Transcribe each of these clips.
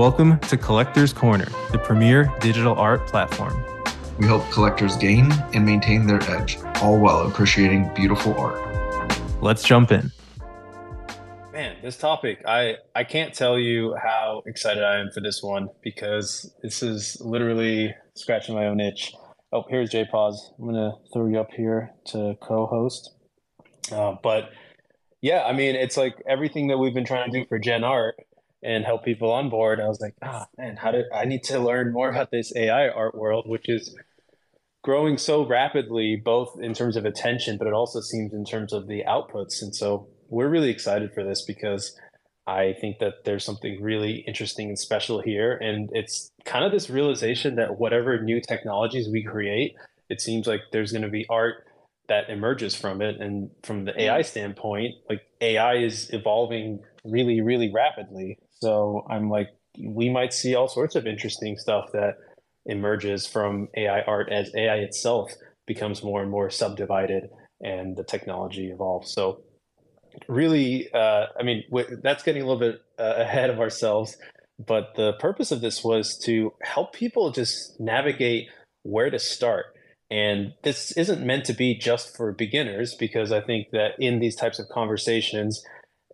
Welcome to Collectors Corner, the premier digital art platform. We help collectors gain and maintain their edge, all while appreciating beautiful art. Let's jump in. Man, this topic, I, I can't tell you how excited I am for this one because this is literally scratching my own itch. Oh, here's JPause. I'm going to throw you up here to co host. Uh, but yeah, I mean, it's like everything that we've been trying to do for Gen Art and help people on board. I was like, ah, man, how do I need to learn more about this AI art world, which is growing so rapidly, both in terms of attention, but it also seems in terms of the outputs. And so we're really excited for this because I think that there's something really interesting and special here. And it's kind of this realization that whatever new technologies we create, it seems like there's going to be art that emerges from it. And from the AI standpoint, like AI is evolving really, really rapidly. So I'm like, we might see all sorts of interesting stuff that emerges from AI art as AI itself becomes more and more subdivided and the technology evolves. So really, uh, I mean, that's getting a little bit uh, ahead of ourselves. But the purpose of this was to help people just navigate where to start and this isn't meant to be just for beginners because I think that in these types of conversations,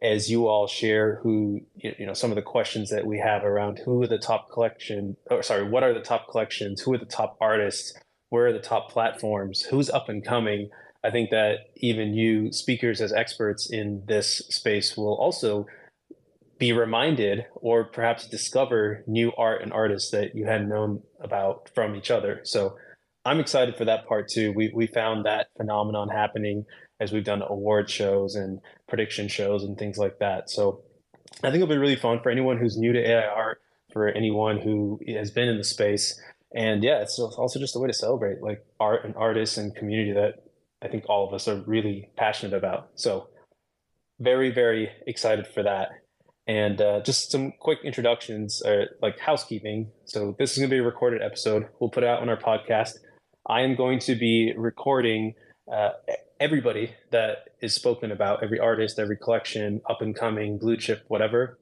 as you all share who you know some of the questions that we have around who are the top collection or sorry what are the top collections? Who are the top artists? Where are the top platforms? Who's up and coming? I think that even you speakers as experts in this space will also be reminded or perhaps discover new art and artists that you hadn't known about from each other. So I'm excited for that part too. We we found that phenomenon happening as we've done award shows and prediction shows and things like that. So I think it'll be really fun for anyone who's new to AI art, for anyone who has been in the space. And yeah, it's also just a way to celebrate like art and artists and community that I think all of us are really passionate about. So very, very excited for that. And uh, just some quick introductions, uh, like housekeeping. So this is going to be a recorded episode. We'll put it out on our podcast I am going to be recording uh, everybody that is spoken about, every artist, every collection, up and coming, blue chip, whatever.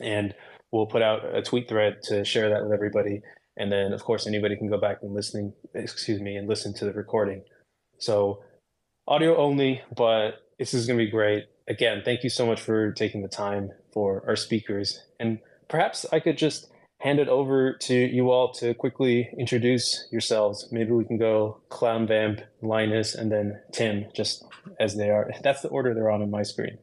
And we'll put out a tweet thread to share that with everybody. And then, of course, anybody can go back and listening, excuse me, and listen to the recording. So audio only, but this is going to be great. Again, thank you so much for taking the time for our speakers. And perhaps I could just hand it over to you all to quickly introduce yourselves. Maybe we can go Clown Vamp, Linus, and then Tim, just as they are. That's the order they're on in my screen.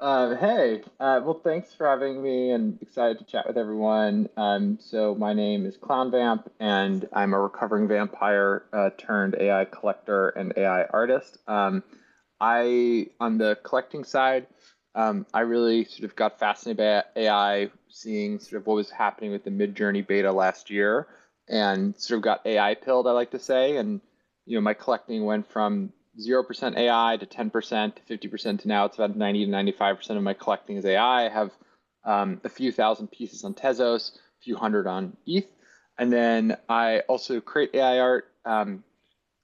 Uh, hey, uh, well, thanks for having me and excited to chat with everyone. Um, so, my name is Clown Vamp, and I'm a recovering vampire uh, turned AI collector and AI artist. Um, I, on the collecting side, um, I really sort of got fascinated by AI, seeing sort of what was happening with the Midjourney beta last year, and sort of got AI pilled. I like to say, and you know, my collecting went from zero percent AI to ten percent to fifty percent to now it's about ninety to ninety-five percent of my collecting is AI. I have um, a few thousand pieces on Tezos, a few hundred on ETH, and then I also create AI art. Um,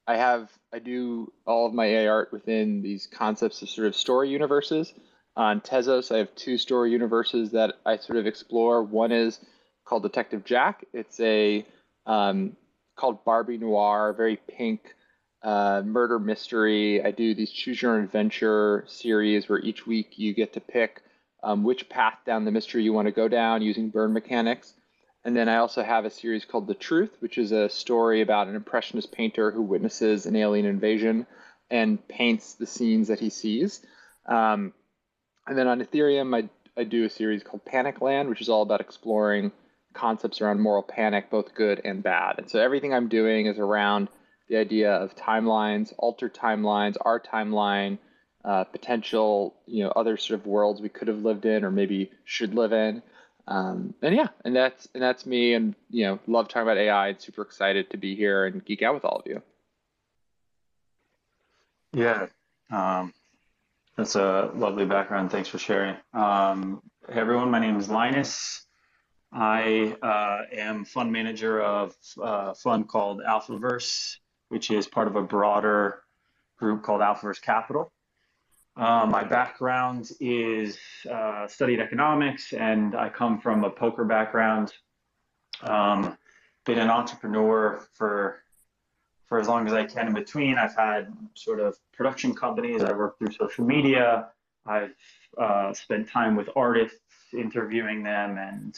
I have I do all of my AI art within these concepts of sort of story universes. On Tezos, I have two story universes that I sort of explore. One is called Detective Jack. It's a um, called Barbie Noir, very pink uh, murder mystery. I do these choose your own adventure series where each week you get to pick um, which path down the mystery you want to go down using burn mechanics. And then I also have a series called The Truth, which is a story about an impressionist painter who witnesses an alien invasion and paints the scenes that he sees. Um, and then on Ethereum, I, I do a series called Panic Land, which is all about exploring concepts around moral panic, both good and bad. And so everything I'm doing is around the idea of timelines, altered timelines, our timeline, uh, potential, you know, other sort of worlds we could have lived in or maybe should live in. Um, and yeah, and that's and that's me. And you know, love talking about AI. And super excited to be here and geek out with all of you. Yeah, um, that's a lovely background. Thanks for sharing. Um, hey everyone, my name is Linus. I uh, am fund manager of a fund called Alphaverse, which is part of a broader group called Alphaverse Capital. Uh, my background is uh, studied economics, and I come from a poker background. Um, been an entrepreneur for for as long as I can in between. I've had sort of production companies. I worked through social media. I've uh, spent time with artists, interviewing them and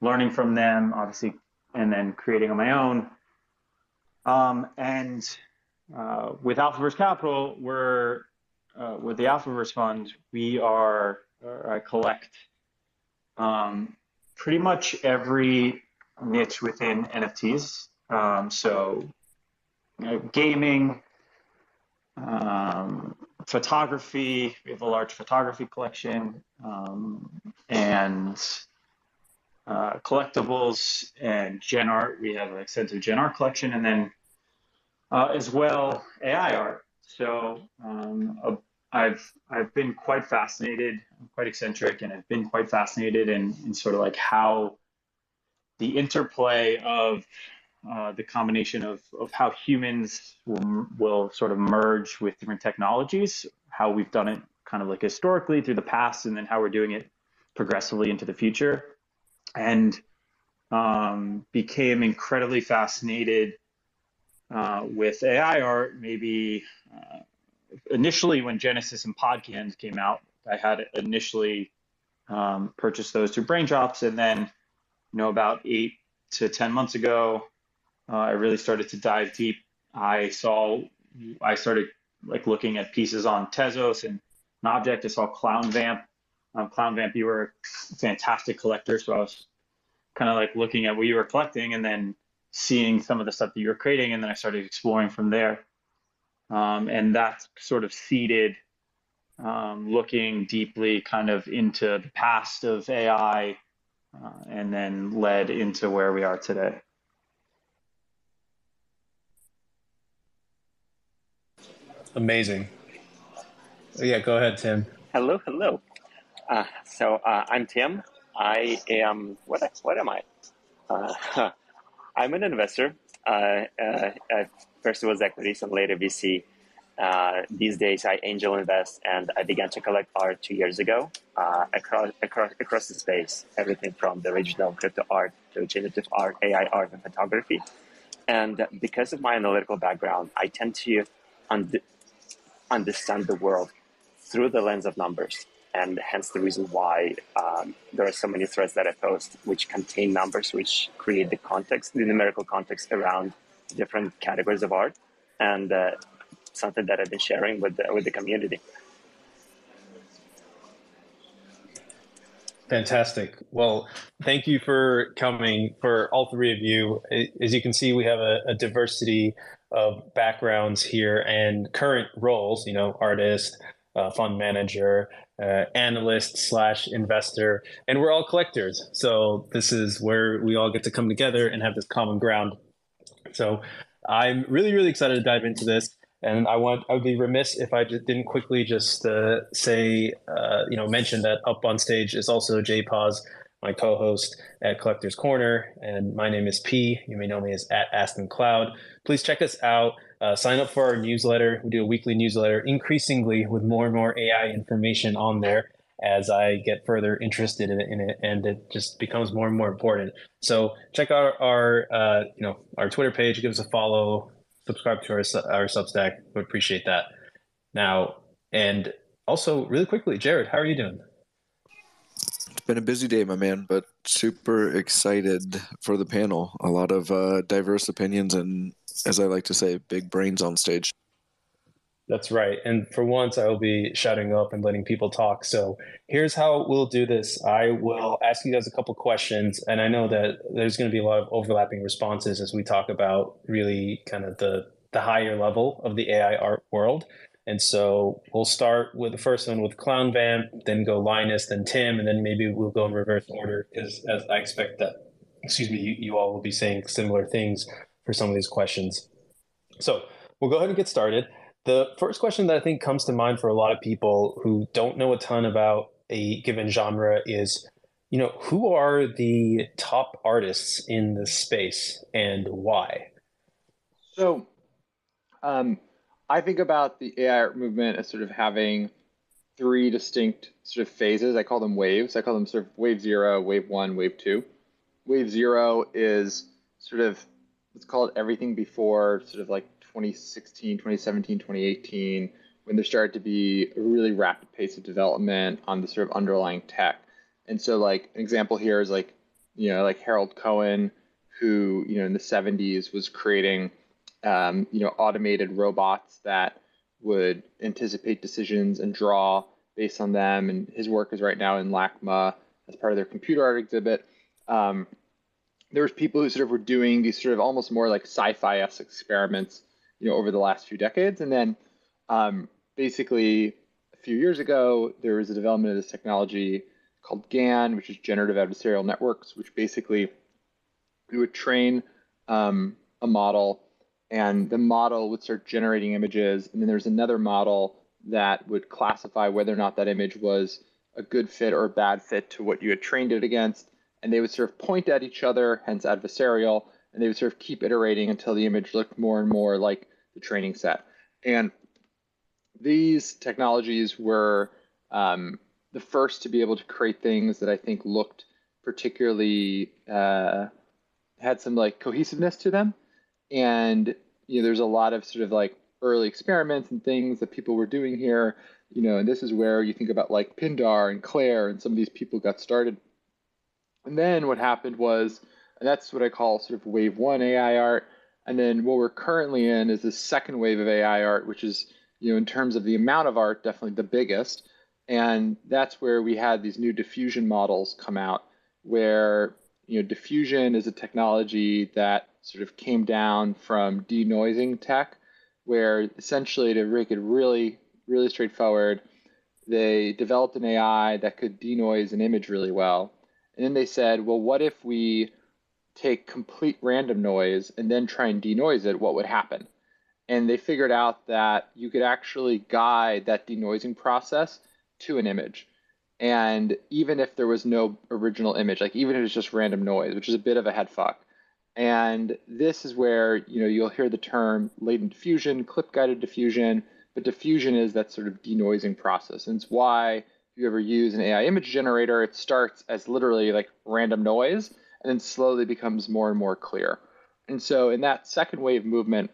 learning from them, obviously, and then creating on my own. Um, and uh, with Alphaverse Capital, we're uh, with the Alphaverse Fund, we are I collect um, pretty much every niche within NFTs. Um, so, you know, gaming, um, photography. We have a large photography collection um, and uh, collectibles and gen art. We have an extensive gen art collection, and then uh, as well AI art. So um, I've I've been quite fascinated, I'm quite eccentric, and I've been quite fascinated in, in sort of like how the interplay of uh, the combination of, of how humans will, will sort of merge with different technologies, how we've done it kind of like historically through the past, and then how we're doing it progressively into the future. And um, became incredibly fascinated uh, with AI art, maybe uh, initially when Genesis and Podcans came out, I had initially um, purchased those through Braindrops, and then you know about eight to ten months ago, uh, I really started to dive deep. I saw, I started like looking at pieces on Tezos and an object. I saw Clown Vamp. Um, Clown Vamp, you were a fantastic collector, so I was kind of like looking at what you were collecting, and then seeing some of the stuff that you were creating, and then I started exploring from there. Um, and that sort of seeded um, looking deeply kind of into the past of AI uh, and then led into where we are today. Amazing. Yeah, go ahead, Tim. Hello, hello. Uh, so uh, I'm Tim. I am what? What am I? Uh, I'm an investor. Uh, uh, first it was equities and later VC. Uh, these days, I angel invest, and I began to collect art two years ago across, across across the space. Everything from the original crypto art to generative art, AI art, and photography. And because of my analytical background, I tend to un- understand the world through the lens of numbers, and hence the reason why um, there are so many threads that I post which contain numbers, which create the context, the numerical context around different categories of art. And uh, something that I've been sharing with the, with the community. Fantastic. Well, thank you for coming for all three of you. As you can see, we have a, a diversity of backgrounds here and current roles, you know, artist, uh, fund manager, uh, analyst slash investor, and we're all collectors. So this is where we all get to come together and have this common ground. So I'm really, really excited to dive into this. And I want I would be remiss if I didn't quickly just uh, say uh, you know mention that up on stage is also Jay Paz, my co-host at Collectors Corner, and my name is P. You may know me as at Aston Cloud. Please check us out. Uh, sign up for our newsletter. We do a weekly newsletter, increasingly with more and more AI information on there as I get further interested in it, in it, and it just becomes more and more important. So check out our, uh, you know our Twitter page. Give us a follow subscribe to our, our Substack. Would appreciate that. Now, and also really quickly, Jared, how are you doing? It's been a busy day, my man, but super excited for the panel. A lot of uh, diverse opinions and, as I like to say, big brains on stage. That's right. And for once, I will be shouting up and letting people talk. So here's how we'll do this I will ask you guys a couple questions. And I know that there's going to be a lot of overlapping responses as we talk about really kind of the, the higher level of the AI art world. And so we'll start with the first one with Clown Vamp, then go Linus, then Tim, and then maybe we'll go in reverse order because as I expect that, excuse me, you, you all will be saying similar things for some of these questions. So we'll go ahead and get started. The first question that I think comes to mind for a lot of people who don't know a ton about a given genre is, you know, who are the top artists in the space and why? So, um, I think about the AI art movement as sort of having three distinct sort of phases. I call them waves. I call them sort of wave zero, wave one, wave two. Wave zero is sort of let's call it everything before sort of like 2016, 2017, 2018, when there started to be a really rapid pace of development on the sort of underlying tech. And so like an example here is like, you know, like Harold Cohen, who, you know, in the 70s was creating, um, you know, automated robots that would anticipate decisions and draw based on them. And his work is right now in LACMA as part of their computer art exhibit. Um, there was people who sort of were doing these sort of almost more like sci-fi-esque experiments, you know, over the last few decades. And then um, basically a few years ago, there was a development of this technology called GAN, which is generative adversarial networks, which basically we would train um, a model and the model would start generating images. And then there's another model that would classify whether or not that image was a good fit or a bad fit to what you had trained it against. And they would sort of point at each other, hence adversarial, and they would sort of keep iterating until the image looked more and more like the training set. And these technologies were um, the first to be able to create things that I think looked particularly uh, had some like cohesiveness to them. And you know, there's a lot of sort of like early experiments and things that people were doing here. You know, and this is where you think about like Pindar and Claire and some of these people got started. And then what happened was, and that's what I call sort of wave one AI art. And then what we're currently in is the second wave of AI art, which is, you know, in terms of the amount of art, definitely the biggest. And that's where we had these new diffusion models come out, where you know diffusion is a technology that sort of came down from denoising tech, where essentially to make it really, really straightforward, they developed an AI that could denoise an image really well. And then they said, well, what if we take complete random noise and then try and denoise it? What would happen? And they figured out that you could actually guide that denoising process to an image. And even if there was no original image, like even if it's just random noise, which is a bit of a head fuck, and this is where you know you'll hear the term latent diffusion, clip guided diffusion, but diffusion is that sort of denoising process. And it's why if you ever use an AI image generator, it starts as literally like random noise and then slowly becomes more and more clear. And so in that second wave movement,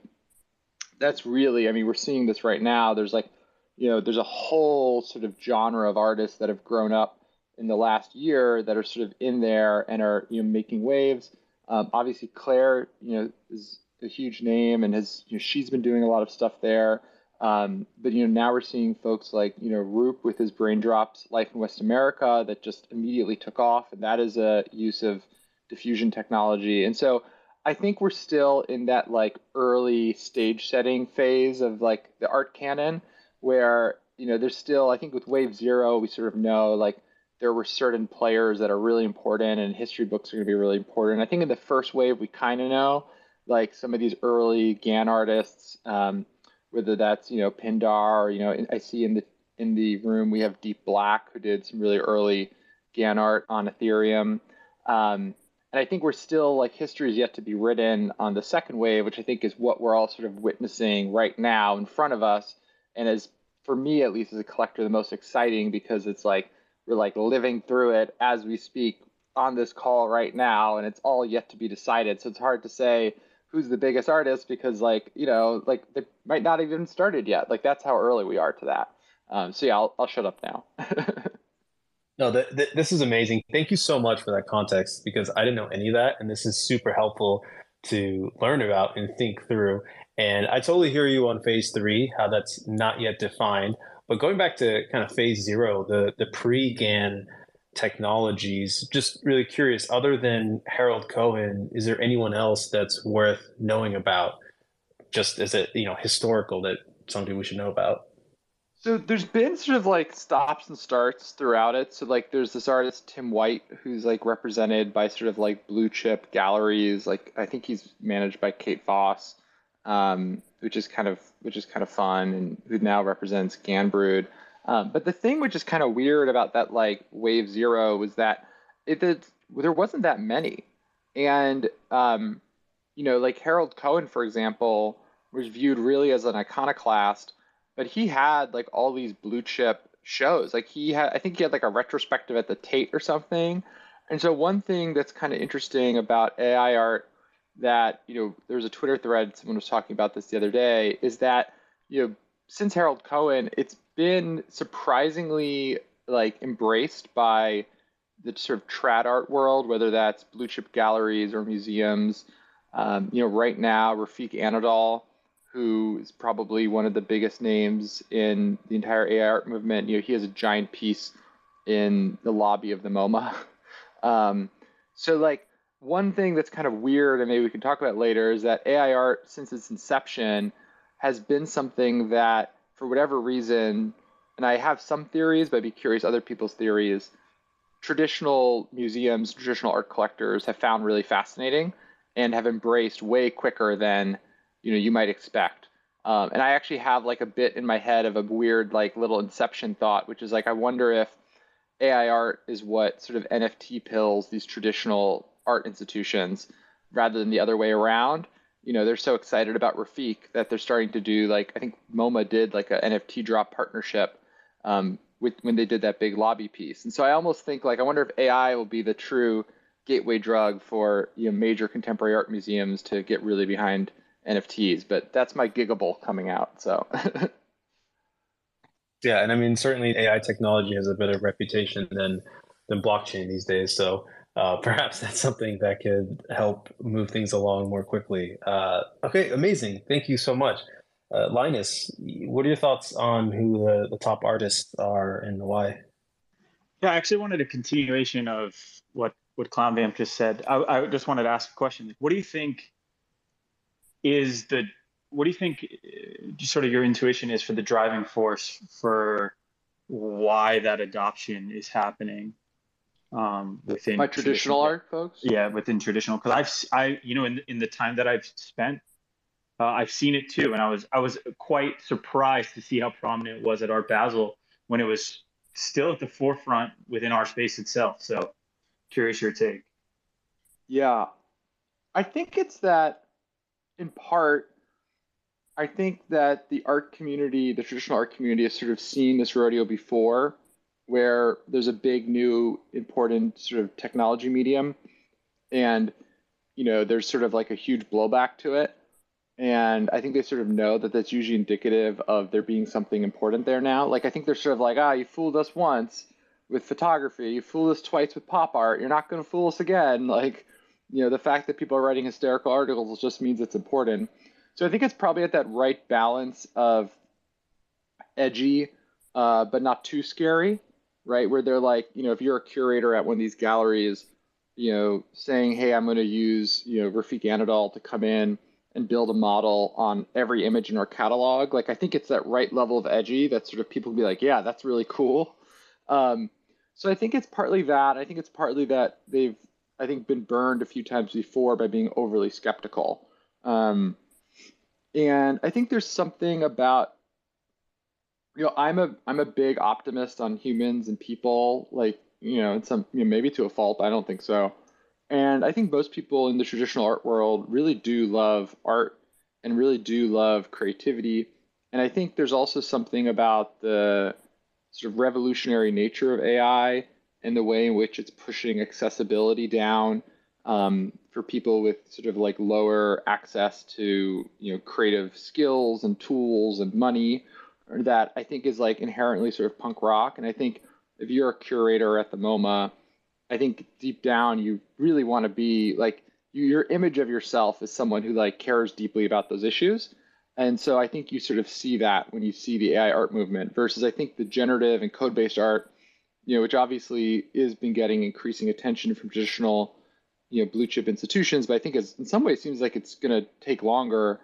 that's really, I mean, we're seeing this right now. There's like, you know, there's a whole sort of genre of artists that have grown up in the last year that are sort of in there and are, you know, making waves um, obviously, Claire, you know, is a huge name, and has you know, she's been doing a lot of stuff there. Um, but you know, now we're seeing folks like you know Roope with his brain drops Life in West America that just immediately took off, and that is a use of diffusion technology. And so I think we're still in that like early stage setting phase of like the art canon, where you know there's still I think with Wave Zero we sort of know like there were certain players that are really important and history books are going to be really important. I think in the first wave, we kind of know like some of these early GAN artists, um, whether that's, you know, Pindar or, you know, I see in the, in the room, we have Deep Black who did some really early GAN art on Ethereum. Um, and I think we're still like history is yet to be written on the second wave, which I think is what we're all sort of witnessing right now in front of us. And as for me, at least as a collector, the most exciting because it's like, we're like living through it as we speak on this call right now and it's all yet to be decided so it's hard to say who's the biggest artist because like you know like they might not even started yet. Like that's how early we are to that. Um, so yeah I'll, I'll shut up now. No the, the, this is amazing. Thank you so much for that context because i didn't know any of that and this is super helpful to learn about and think through. And i totally hear you on phase three how that's not yet defined. But going back to kind of phase zero, the the pre-GAN technologies, just really curious, other than Harold Cohen, is there anyone else that's worth knowing about just as a you know historical that something we should know about? So there's been sort of like stops and starts throughout it. So like there's this artist Tim White who's like represented by sort of like blue chip galleries. Like I think he's managed by Kate Vass um, which is kind of which is kind of fun, and who now represents Ganbrood. Um, but the thing which is kind of weird about that like Wave Zero was that it, it there wasn't that many, and um, you know like Harold Cohen, for example, was viewed really as an iconoclast, but he had like all these blue chip shows. Like he had, I think he had like a retrospective at the Tate or something. And so one thing that's kind of interesting about AI art that you know there was a Twitter thread someone was talking about this the other day is that you know since Harold Cohen, it's been surprisingly like embraced by the sort of trad art world, whether that's blue chip galleries or museums. Um, you know, right now, Refik Anadol, who is probably one of the biggest names in the entire AI art movement, you know, he has a giant piece in the lobby of the MoMA. Um, so, like, one thing that's kind of weird, and maybe we can talk about later, is that AI art, since its inception, has been something that, for whatever reason, and I have some theories, but I'd be curious other people's theories. Traditional museums, traditional art collectors have found really fascinating and have embraced way quicker than you know you might expect. Um, and I actually have like a bit in my head of a weird like little inception thought, which is like I wonder if AI art is what sort of NFT pills these traditional art institutions rather than the other way around. You know, they're so excited about Refik that they're starting to do like I think MoMA did like a NFT drop partnership um, with when they did that big lobby piece. And so I almost think like I wonder if AI will be the true gateway drug for you know major contemporary art museums to get really behind NFTs. But that's my gigable coming out. So. yeah, and I mean certainly AI technology has a better reputation than than blockchain these days. So uh, perhaps that's something that could help move things along more quickly. Uh, okay, amazing. Thank you so much. Uh, Linus, what are your thoughts on who the, the top artists are and why? Yeah, I actually wanted a continuation of what what Clown Vamp just said. I, I just wanted to ask a question. What do you think is the what do you think uh, just sort of your intuition is for the driving force for why that adoption is happening um, within my traditional art folks yeah within traditional because i've i you know in, in the time that i've spent uh, I've seen it too, and I was I was quite surprised to see how prominent it was at Art Basel when it was still at the forefront within our space itself. So, curious your take. Yeah, I think it's that in part. I think that the art community, the traditional art community, has sort of seen this rodeo before, where there's a big new important sort of technology medium, and you know there's sort of like a huge blowback to it and I think they sort of know that that's usually indicative of there being something important there now. Like I think they're sort of like, ah, you fooled us once with photography, you fooled us twice with pop art, you're not going to fool us again. Like, you know, the fact that people are writing hysterical articles just means it's important. So I think it's probably at that right balance of edgy, uh, but not too scary, right? Where they're like, you know, if you're a curator at one of these galleries, you know, saying, hey, I'm going to use, you know, Refik Anadol to come in and build a model on every image in our catalog. Like I think it's that right level of edgy that sort of people be like, yeah, that's really cool. Um, so I think it's partly that. I think it's partly that they've I think been burned a few times before by being overly skeptical. Um, and I think there's something about you know I'm a I'm a big optimist on humans and people like you know and some you know, maybe to a fault but I don't think so and I think most people in the traditional art world really do love art and really do love creativity. And I think there's also something about the sort of revolutionary nature of AI and the way in which it's pushing accessibility down um, for people with sort of like lower access to you know creative skills and tools and money that I think is like inherently sort of punk rock. And I think if you're a curator at the MoMA, I think deep down you really want to be like your image of yourself as someone who like cares deeply about those issues. And so I think you sort of see that when you see the AI art movement versus I think the generative and code-based art, you know, which obviously is been getting increasing attention from traditional, you know, blue chip institutions, but I think it's, in some ways seems like it's going to take longer.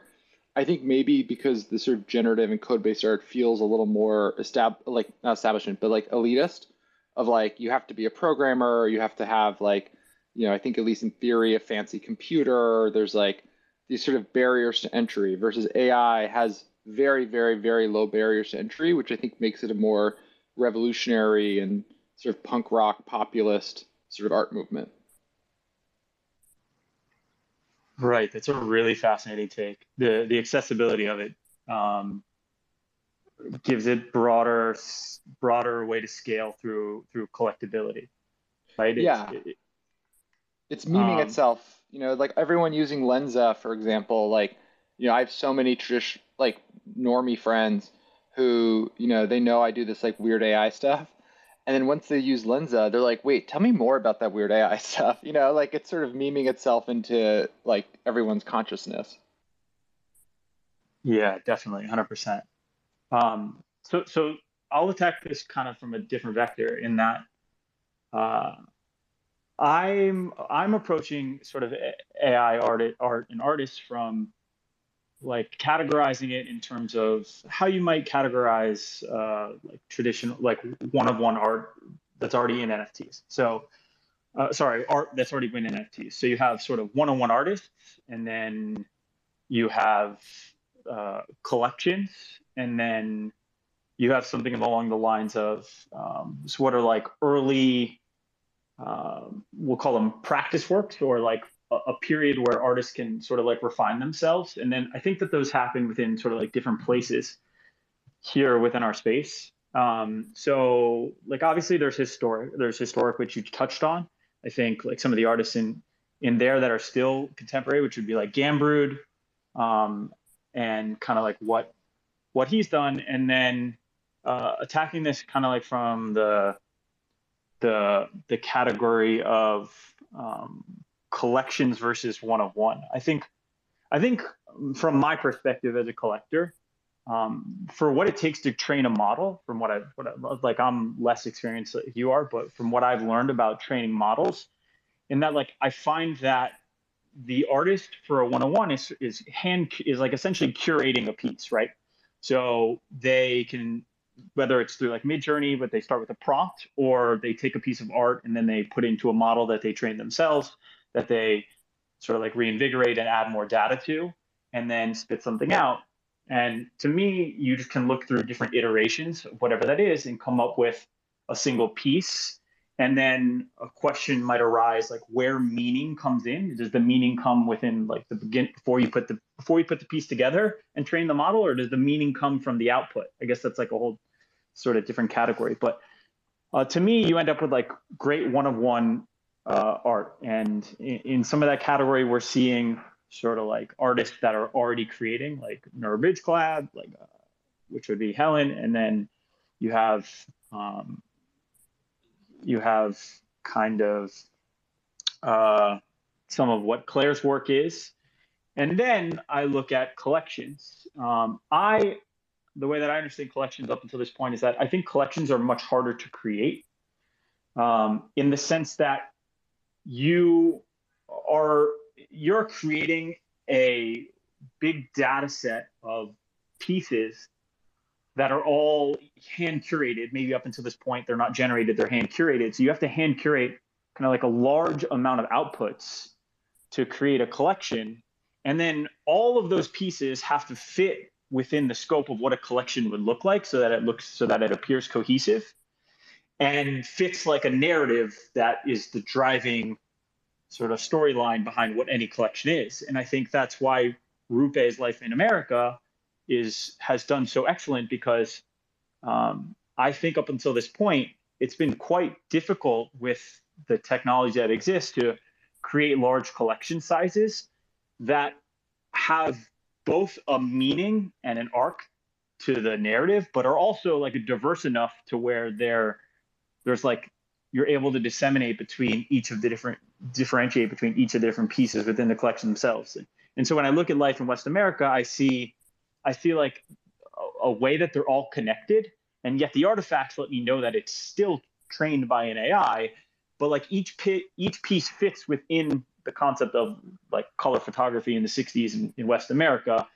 I think maybe because the sort of generative and code-based art feels a little more estab- like not establishment, but like elitist of like you have to be a programmer, you have to have like, you know, I think at least in theory, a fancy computer. There's like these sort of barriers to entry versus AI has very, very, very low barriers to entry, which I think makes it a more revolutionary and sort of punk rock populist sort of art movement. Right, that's a really fascinating take. The the accessibility of it. Um, gives it broader broader way to scale through through collectability, right? It's, yeah, it, it's memeing um, itself. You know, like everyone using Lensa, for example. Like, you know, I have so many tradition like normie friends who you know they know I do this like weird AI stuff, and then once they use Lensa, they're like, wait, tell me more about that weird AI stuff. You know, like it's sort of memeing itself into like everyone's consciousness. Yeah, definitely, hundred um, percent. So, so I'll attack this kind of from a different vector in that uh, I'm I'm approaching sort of AI art art and artists from like categorizing it in terms of how you might categorize uh, like traditional like one of one art that's already in NFTs. So uh, sorry, art that's already been in NFTs. So you have sort of one on one artists, and then you have uh, collections, and then you have something along the lines of um, so what are like early uh, we'll call them practice works or like a, period where artists can sort of like refine themselves. And then I think that those happen within sort of like different places here within our space. Um, so like obviously there's historic, there's historic, which you touched on. I think like some of the artists in in there that are still contemporary, which would be like Ganbrood, um, and kind of like what what he's done, and then uh, attacking this kind of like from the the the category of um, collections versus one of one. I think, I think from my perspective as a collector, um, for what it takes to train a model, from what I, what I like, I'm less experienced than you are, but from what I've learned about training models, in that like I find that the artist for a one-on-one is is hand is like essentially curating a piece, right? So they can whether it's through like Midjourney, but they start with a prompt, or they take a piece of art and then they put into a model that they train themselves that they sort of like reinvigorate and add more data to, and then spit something out. And to me, you just can look through different iterations whatever that is and come up with a single piece. And then a question might arise like where meaning comes in. Does the meaning come within like the begin before you put the before you put the piece together and train the model, or does the meaning come from the output? I guess that's like a whole sort of different category. But uh, to me, you end up with like great one of one uh, art. And in, in, some of that category, we're seeing sort of like artists that are already creating, like Nora Bridgeclad, like uh, which would be Helen, and then you have um, you have kind of uh, some of what Claire's work is, and then I look at collections. Um, I the way that I understand collections up until this point is that I think collections are much harder to create um, in the sense that you are you're creating a big data set of pieces that are all hand curated maybe up until this point they're not generated they're hand curated. So you have to hand curate kind of like a large amount of outputs to create a collection. And then all of those pieces have to fit within the scope of what a collection would look like so that it looks so that it appears cohesive and fits like a narrative that is the driving sort of storyline behind what any collection is. And I think that's why Roope's Life in America is has done so excellent because um, I think up until this point it's been quite difficult with the technology that exists to create large collection sizes that have both a meaning and an arc to the narrative, but are also like diverse enough to where they're there's like you're able to disseminate between each of the different differentiate between each of the different pieces within the collection themselves. And, and so when i look at life in west america i see i feel like a, a way that they're all connected and yet the artifacts let me know that it's still trained by an ai but like each pit, each piece fits within the concept of like color photography in the 60s in, in west america.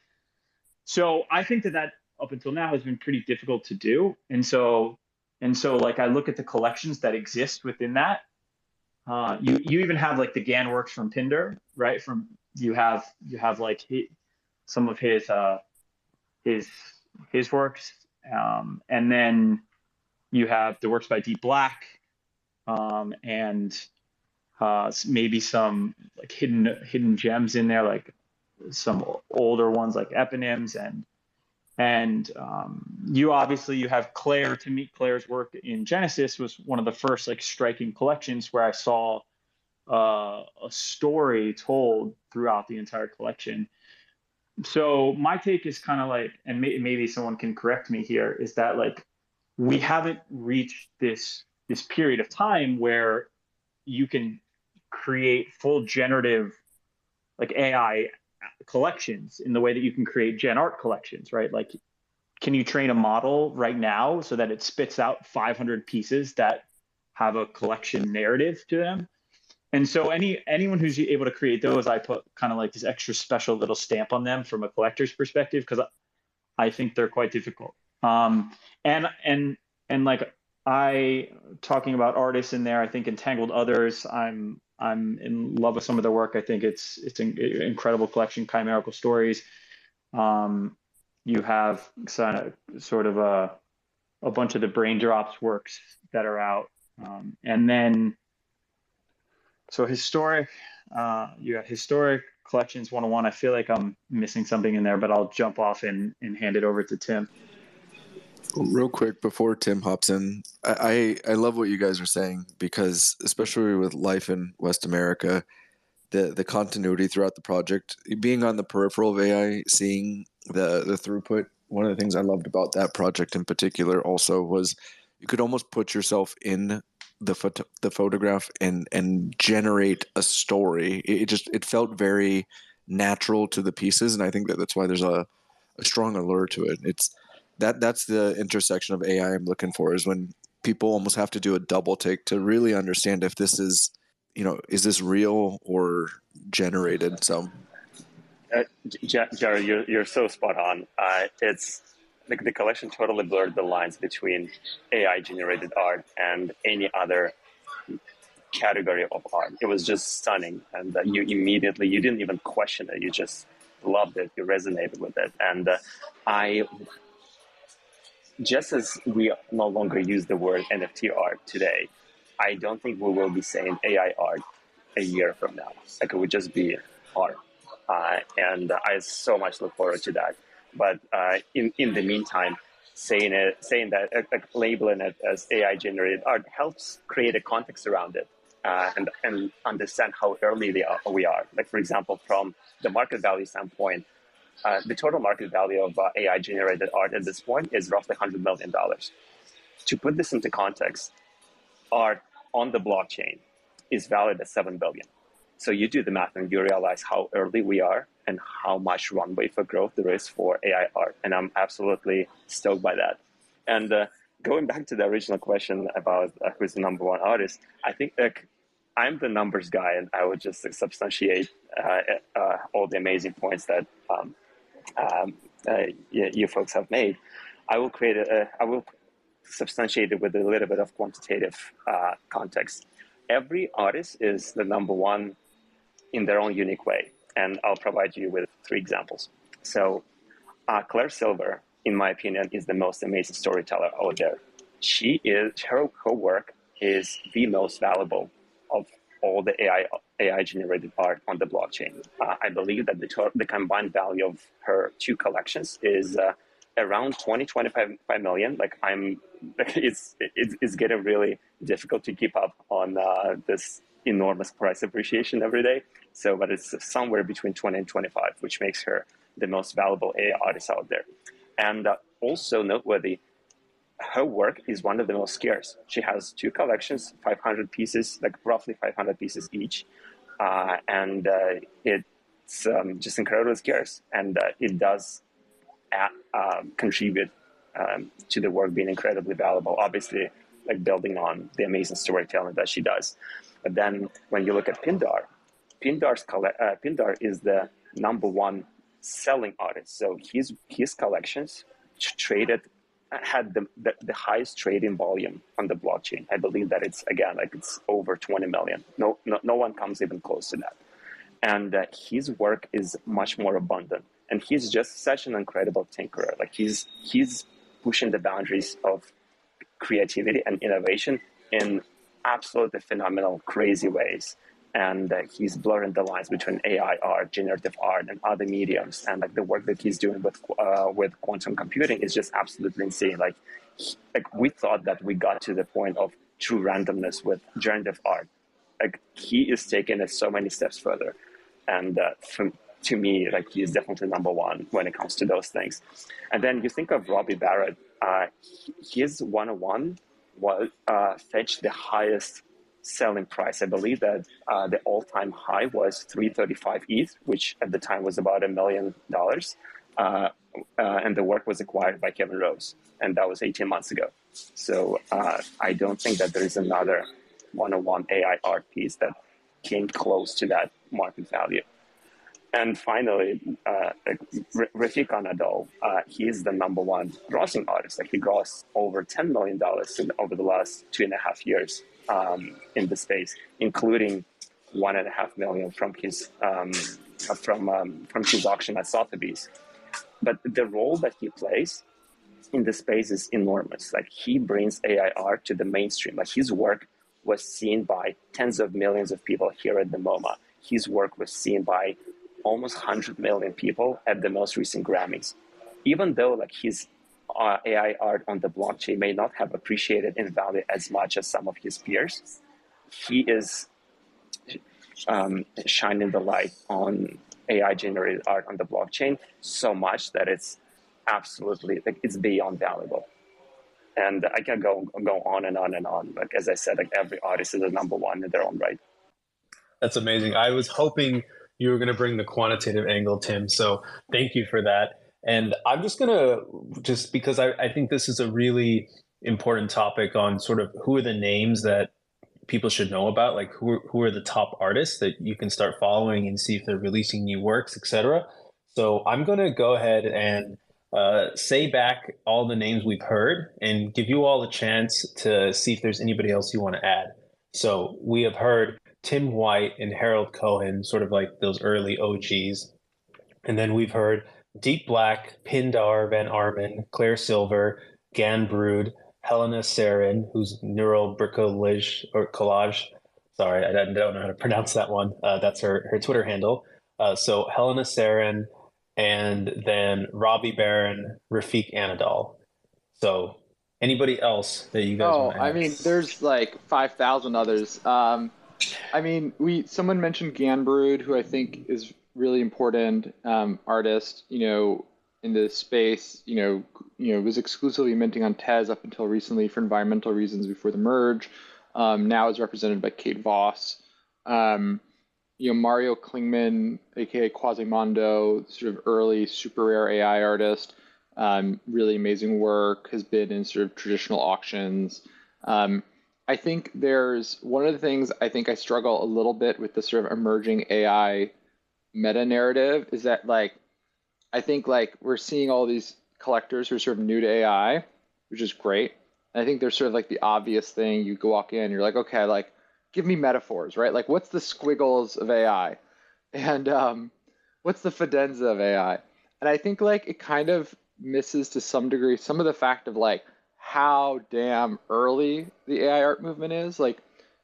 So i think that that up until now has been pretty difficult to do and so and so like I look at the collections that exist within that. Uh, you you even have like the GAN works from Pindar, right? From you have you have like he, some of his uh, his his works, um, and then you have the works by Deep Black, um, and uh, maybe some like hidden hidden gems in there, like some older ones like eponyms and and um, you obviously you have Claire to meet Claire's work in Genesis was one of the first like striking collections where I saw uh, a story told throughout the entire collection. So my take is kind of like, and may, maybe someone can correct me here, is that like we haven't reached this this period of time where you can create full generative like AI collections in the way that you can create gen art collections, right? Like, can you train a model right now so that it spits out 500 pieces that have a collection narrative to them? And so any anyone who's able to create those, I put kind of like this extra special little stamp on them from a collector's perspective because I think they're quite difficult. Um, and and and like I talking about artists in there, I think Entangled Others. I'm I'm in love with some of their work. I think it's it's an incredible collection, chimerical stories. Um, you have sort of, a a bunch of the Braindrops works that are out, um, and then so historic. Uh, you got historic collections 101. I feel like I'm missing something in there, but I'll jump off and, and hand it over to Tim. Real quick before Tim hops in, I, I, love what you guys are saying because especially with life in West America, the the continuity throughout the project, being on the peripheral of AI, seeing the the throughput. One of the things I loved about that project in particular also was you could almost put yourself in the photo, the photograph and and generate a story. It just it felt very natural to the pieces, and I think that that's why there's a, a strong allure to it. It's that that's the intersection of AI I'm looking for is when people almost have to do a double take to really understand if this is you know is this real or generated. So. Uh, Jared, you're, you're so spot on. Uh, it's the, the collection totally blurred the lines between AI generated art and any other category of art. It was just stunning, and uh, you immediately you didn't even question it. You just loved it. You resonated with it, and uh, I. Just as we no longer use the word NFT art today, I don't think we will be saying AI art a year from now. Like it would just be art, uh, and I so much look forward to that. But uh, in in the meantime, saying it, saying that, uh, labeling it as AI generated art helps create a context around it. Uh, and, and understand how early are, we are. Like, for example, from the market value standpoint, uh, the total market value of uh, AI generated art at this point is roughly $100 million. To put this into context, art on the blockchain is valued at 7 billion. So you do the math and you realize how early we are and how much runway for growth there is for AI art. And I'm absolutely stoked by that. And uh, going back to the original question about uh, who's the number one artist, I think like, I'm the numbers guy, and I would just substantiate uh, all the amazing points that um, um, uh, you, you, folks have made. I will create a, I will substantiate it with a little bit of quantitative uh, context. Every artist is the number one in their own unique way and I'll provide you with three examples. So, uh, Claire Silver, in my opinion, is the most amazing storyteller out there. She is her, her work is the most valuable of all the AI AI generated art on the blockchain. Uh, I believe that the to- the combined value of her two collections is uh, around 20 25 million. Like I'm, it's, it's it's getting really difficult to keep up on uh, this enormous price appreciation every day. So, but it's somewhere between 20 and 25, which makes her the most valuable AI artist out there. And uh, also noteworthy, her work is one of the most scarce. She has two collections, 500 pieces, like roughly 500 pieces each. Uh, and uh, it's um, just incredibly scarce. And uh, it does at, um, contribute um, to the work being incredibly valuable. Obviously, like building on the amazing storytelling that she does. But then when you look at Pindar, Pindar's uh, Pindar is the number one selling artist. So his his collections traded had the, the, the, highest trading volume on the blockchain. I believe that it's again like it's over 20 million. No no, no one comes even close to that. And uh, his work is much more abundant. And he's just such an incredible tinkerer. Like he's he's pushing the boundaries of creativity and innovation in absolutely phenomenal, crazy ways. And uh, he's blurring the lines between AI art, generative art, and other mediums. And like the work that he's doing with uh, with quantum computing is just absolutely insane. Like, like we thought that we got to the point of true randomness with generative art. Like he is taking it so many steps further, and uh, from, to me, like he is definitely number one when it comes to those things. And then you think of Robbie Barrat. Uh, his 101 was uh, fetched the highest selling price. I believe that uh, the all-time high was 335 ETH, which at the time was about a million dollars. Uh, uh, and the work was acquired by Kevin Rose, and that was 18 months ago. So uh, I don't think that there is another one-on-one AI art piece that came close to that market value. And finally, uh, Refik Anadol, uh, he is the number one grossing artist. Like he grossed over $10 million in, over the last two and a half years um, in the space, including one and a half million from his um, from um, from his auction at Sotheby's. But the role that he plays in the space is enormous. Like he brings AI art to the mainstream. Like his work was seen by tens of millions of people here at the MoMA. His work was seen by almost 100 million people at the most recent Grammys. Even though like his uh, AI art on the blockchain may not have appreciated in value as much as some of his peers, he is um, shining the light on AI generated art on the blockchain so much that it's absolutely like it's beyond valuable. And I can go go on and on and on. Like as I said, like every artist is a number one in their own right. That's amazing. I was hoping you were going to bring the quantitative angle, Tim. So thank you for that. And I'm just going to, just because I, I think this is a really important topic on sort of who are the names that people should know about, like who are, who are the top artists that you can start following and see if they're releasing new works, etc. So I'm going to go ahead and uh, say back all the names we've heard and give you all a chance to see if there's anybody else you want to add. So we have heard Tim White and Harold Cohen, sort of like those early OGs. And then we've heard Deep Black, Pindar Van Arman, Claire Silver, Ganbrood, Helena Sarin, who's neural bricolage or collage. Sorry, I don't know how to pronounce that one. Uh, that's her, her Twitter handle. Uh, so Helena Sarin, and then Robbie Barrat, Refik Anadol. So anybody else that you guys? Oh, I mean, there's like five thousand others. Um, I mean, we someone mentioned Ganbrood, who I think is really important um, artist, you know, in this space, you know, you know, was exclusively minting on Tez up until recently for environmental reasons before the merge. Um, now is represented by Kate Vass. Um, you know, Mario Klingemann, aka Quasimondo, sort of early super rare AI artist, um, really amazing work, has been in sort of traditional auctions. Um, I think there's one of the things I think I struggle a little bit with the sort of emerging AI meta narrative is that like I think like we're seeing all these collectors who are sort of new to AI, which is great. And I think there's sort of like the obvious thing you go walk in, you're like, okay, like give me metaphors, right? Like what's the squiggles of AI? And um, what's the fidenza of AI? And I think like it kind of misses to some degree some of the fact of like how damn early the AI art movement is. Like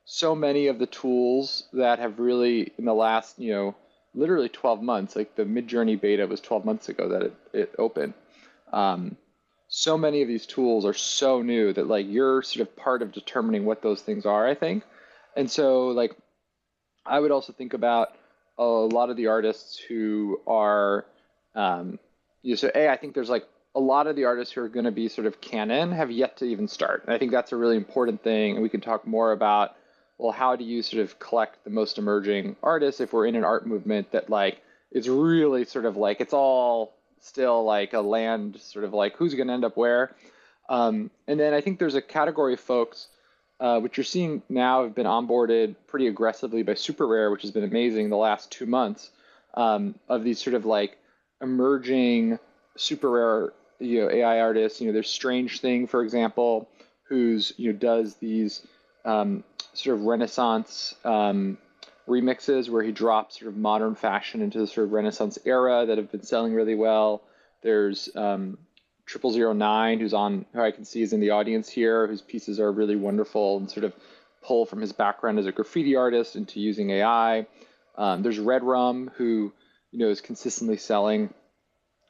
so many of the tools that have really in the last, you know, literally 12 months. Like the Midjourney beta was 12 months ago that it, it opened. Um, so many of these tools are so new that like you're sort of part of determining what those things are, I think. And so like I would also think about a lot of the artists who are um, you know, so a I think there's like a lot of the artists who are going to be sort of canon have yet to even start. And I think that's a really important thing. And we can talk more about well, how do you sort of collect the most emerging artists if we're in an art movement that like is really sort of like it's all still like a land sort of like who's going to end up where. Um, and then I think there's a category of folks uh, which you're seeing now have been onboarded pretty aggressively by Super Rare, which has been amazing the last two months um, of these sort of like emerging super rare you know AI artists. You know, there's Strange Thing, for example, who's you know does these um, sort of Renaissance um, remixes where he drops sort of modern fashion into the sort of Renaissance era that have been selling really well. There's um, Triple Zero Nine, who's on, who I can see is in the audience here, whose pieces are really wonderful and sort of pull from his background as a graffiti artist into using AI. Um, there's Red Rum, who you know is consistently selling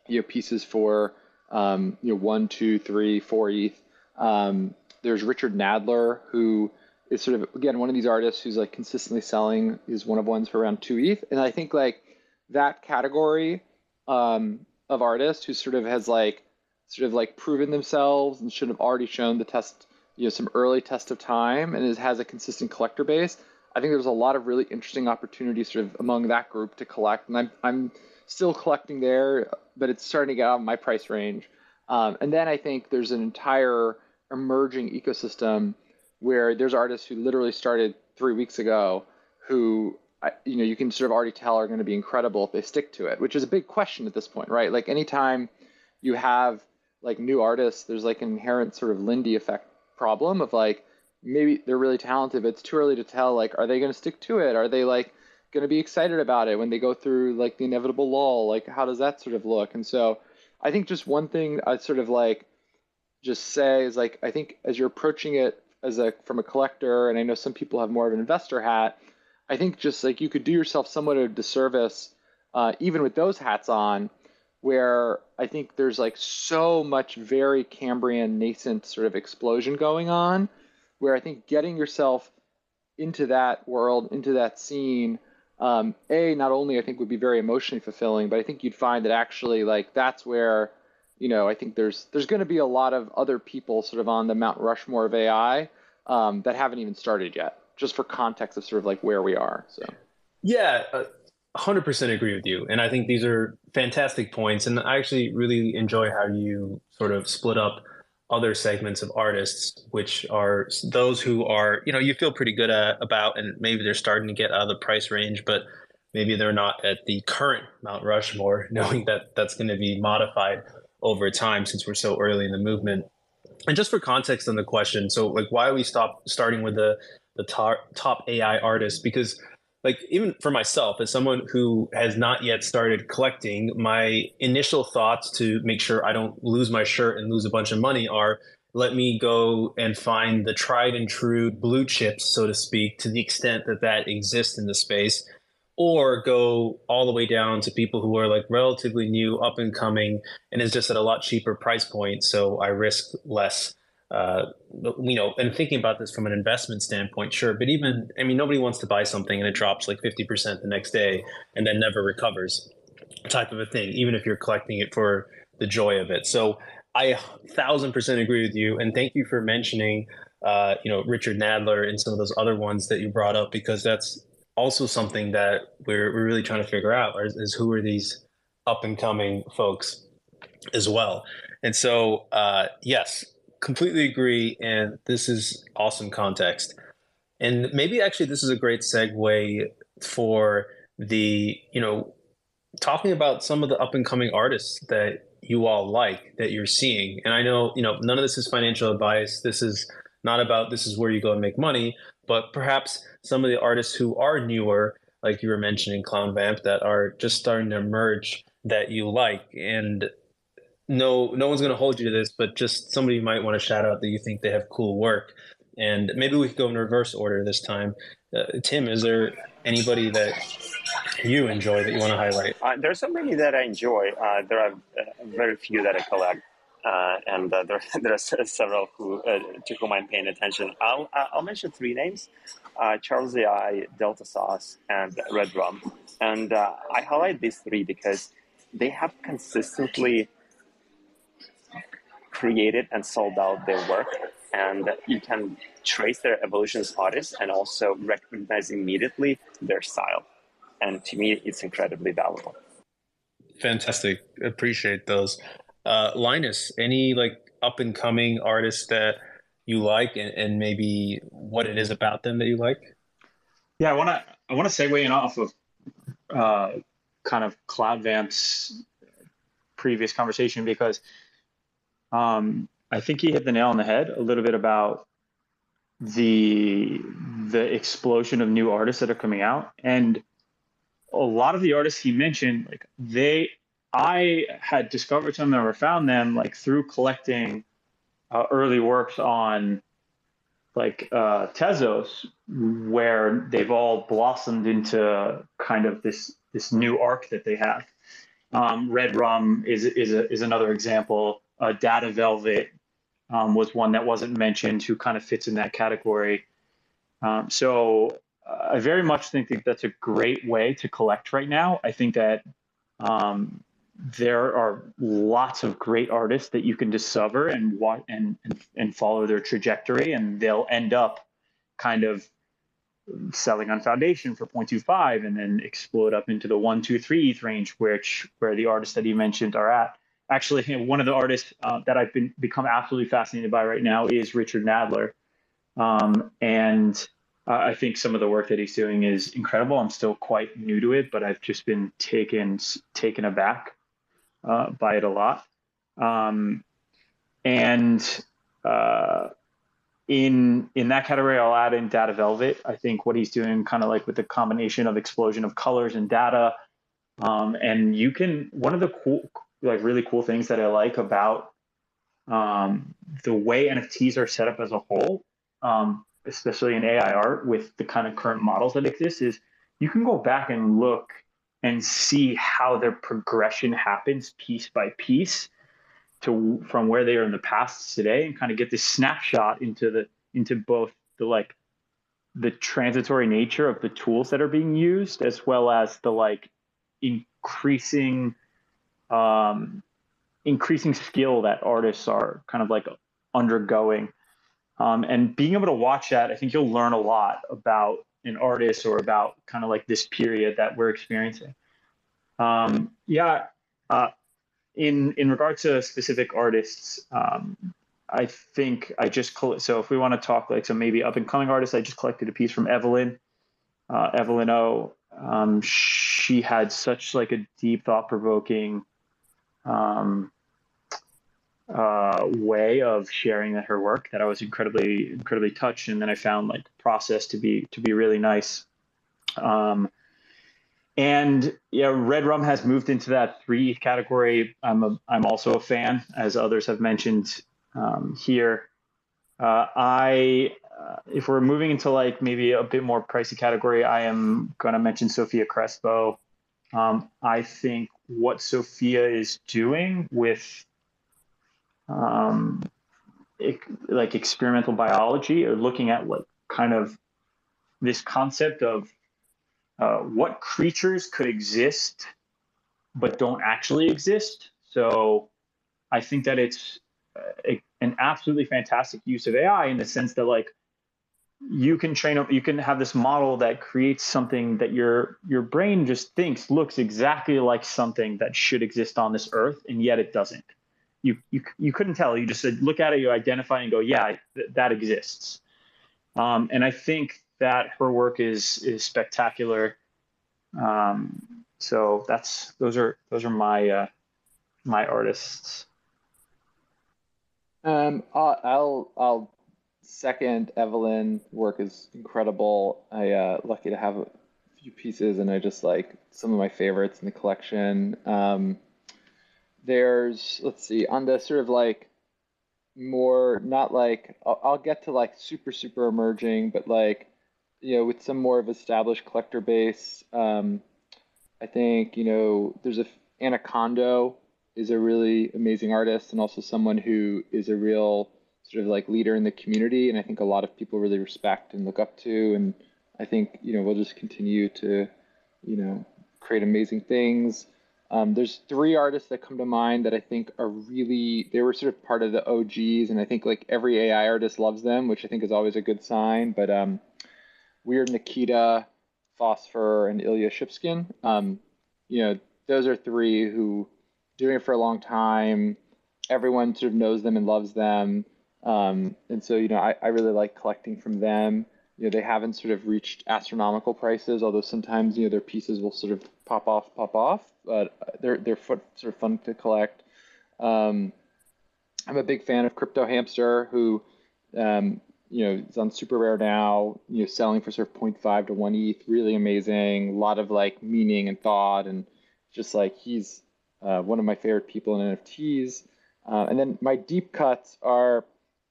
you know pieces for um, you know one, two, three, four ETH. Um, there's Richard Nadler, who is sort of again one of these artists who's like consistently selling is one of ones for around two ETH, and I think like that category um, of artists who sort of has like sort of like proven themselves and should have already shown the test, you know, some early test of time and has a consistent collector base. I think there's a lot of really interesting opportunities sort of among that group to collect, and I'm I'm still collecting there, but it's starting to get out of my price range. Um, and then I think there's an entire emerging ecosystem where there's artists who literally started three weeks ago who you know you can sort of already tell are going to be incredible if they stick to it which is a big question at this point right? Like anytime you have like new artists there's like an inherent sort of lindy effect problem of like maybe they're really talented but it's too early to tell like are they going to stick to it? Are they like going to be excited about it when they go through like the inevitable lull? Like how does that sort of look? And so i think just one thing i'd sort of like just say is like i think as you're approaching it as a from a collector, and I know some people have more of an investor hat. I think just like you could do yourself somewhat of a disservice, uh, even with those hats on, where I think there's like so much very Cambrian nascent sort of explosion going on, where I think getting yourself into that world, into that scene, um, a not only I think would be very emotionally fulfilling, but I think you'd find that actually like that's where you know, I think there's there's going to be a lot of other people sort of on the Mount Rushmore of AI um, that haven't even started yet. Just for context of sort of like where we are. So. Yeah, hundred percent agree with you, and I think these are fantastic points. And I actually really enjoy how you sort of split up other segments of artists, which are those who are you know you feel pretty good at, about, and maybe they're starting to get out of the price range, but maybe they're not at the current Mount Rushmore, knowing that that's going to be modified over time since we're so early in the movement. And just for context on the question, so like why we stop starting with the the top top AI artists because like even for myself as someone who has not yet started collecting my initial thoughts to make sure i don't lose my shirt and lose a bunch of money are let me go and find the tried and true blue chips so to speak to the extent that that exists in the space or go all the way down to people who are like relatively new, up and coming, and is just at a lot cheaper price point. So I risk less. Uh, you know, and thinking about this from an investment standpoint, sure, but even I mean, nobody wants to buy something and it drops like fifty percent the next day and then never recovers, type of a thing. Even if you're collecting it for the joy of it. So I thousand percent agree with you, and thank you for mentioning, uh, you know, Richard Nadler and some of those other ones that you brought up because that's also something that we're, we're really trying to figure out is, is who are these up and coming folks as well. And so, uh, yes, completely agree. And this is awesome context. And maybe actually, this is a great segue for the, you know, talking about some of the up and coming artists that you all like that you're seeing. And I know, you know, none of this is financial advice. This is not about this is where you go and make money, but perhaps some of the artists who are newer, like you were mentioning, Clown Vamp, that are just starting to emerge that you like. And no, no one's going to hold you to this, but just somebody you might want to shout out that you think they have cool work. And maybe we could go in reverse order this time. Uh, Tim, is there anybody that you enjoy that you want to highlight? Uh, there's so many that I enjoy. Uh, there are uh, very few that I collect uh, and uh, there, there are several who, uh, to whom I'm paying attention. I'll, I'll mention three names uh, Charles AI, Delta Sauce, and Red Rum. And uh, I highlight these three because they have consistently created and sold out their work. And you can trace their evolution as artists and also recognize immediately their style. And to me, it's incredibly valuable. Fantastic. Appreciate those. Uh, Linus, any like up and coming artists that you like, and, and maybe what it is about them that you like? Yeah, I want to I want to segue in off of uh, kind of Clown Vamp's previous conversation because um, I think he hit the nail on the head a little bit about the the explosion of new artists that are coming out and a lot of the artists he mentioned like they I had discovered some of them or found them like through collecting uh, early works on like uh, Tezos, where they've all blossomed into kind of this this new arc that they have. Um, Red Rum is is a, is another example. Uh, Data Velvet um, was one that wasn't mentioned, who kind of fits in that category. Um, so uh, I very much think that that's a great way to collect right now. I think that um, there are lots of great artists that you can discover and watch and, and and follow their trajectory, and they'll end up kind of selling on foundation for 0.25 and then explode up into the 1 2 3 ETH range which where the artists that you mentioned are at. Actually one of the artists uh, that i've been become absolutely fascinated by right now is richard nadler. Um, and uh, i think some of the work that he's doing is incredible. I'm still quite new to it but i've just been taken taken aback uh, by it a lot um, and uh, in in that category, I'll add in Data Velvet. I think what he's doing, kind of like with the combination of explosion of colors and data, um, and you can one of the cool, like really cool things that I like about um, the way NFTs are set up as a whole, um, especially in AI art with the kind of current models that exist, is you can go back and look and see how their progression happens piece by piece to from where they are in the past today and kind of get this snapshot into the into both the like the transitory nature of the tools that are being used as well as the like increasing um increasing skill that artists are kind of like undergoing. Um, and being able to watch that i think you'll learn a lot about an artist or about kind of like this period that we're experiencing um, yeah uh, in in regards to specific artists, um, I think I just so if we want to talk like some maybe up and coming artists, I just collected a piece from Evelyn, uh, Evelyn O. Um, she had such like a deep, thought provoking um, uh, way of sharing her work that I was incredibly incredibly touched, and then I found like process to be to be really nice. Um, and yeah, Red Rum has moved into that three category. I'm a, I'm also a fan, as others have mentioned um, here. Uh, I, uh, if we're moving into like maybe a bit more pricey category, I am going to mention Sofia Crespo. Um, I think what Sofia is doing with um, it, like experimental biology or looking at like kind of this concept of uh, what creatures could exist but don't actually exist. So I think that it's uh, a, an absolutely fantastic use of AI in the sense that like you can train up you can have this model that creates something that your your brain just thinks looks exactly like something that should exist on this earth and yet it doesn't you you, you couldn't tell you just said look at it you identify and go yeah th- that exists um, and i think that her work is is spectacular. Um, so that's those are those are my uh, my artists. Um, I'll I'll second Evelyn. Work is incredible. I uh, lucky to have a few pieces, and I just like some of my favorites in the collection. Um, there's let's see on the sort of like more not like I'll, I'll get to like super super emerging, but like you know, with some more of established collector base, um, I think you know there's a Anacondo is a really amazing artist and also someone who is a real sort of like leader in the community, and I think a lot of people really respect and look up to, and I think you know we'll just continue to, you know, create amazing things. Um, there's three artists that come to mind that I think are really they were sort of part of the OGs, and I think like every AI artist loves them, which I think is always a good sign. But um, Weird Nikita, Phosphor, and Ilya Shkipin. Um, you know, those are three who doing it for a long time. Everyone sort of knows them and loves them. Um, and so, you know, I, I really like collecting from them. You know, they haven't sort of reached astronomical prices, although sometimes, you know, their pieces will sort of pop off, pop off, but they're, they're sort of fun to collect. Um, I'm a big fan of Crypto Hamster, who um, you know, it's on super rare now, you know, selling for sort of 0.5 to 1 ETH, really amazing. A lot of like meaning and thought, and just like he's uh, one of my favorite people in NFTs. Uh, and then my deep cuts are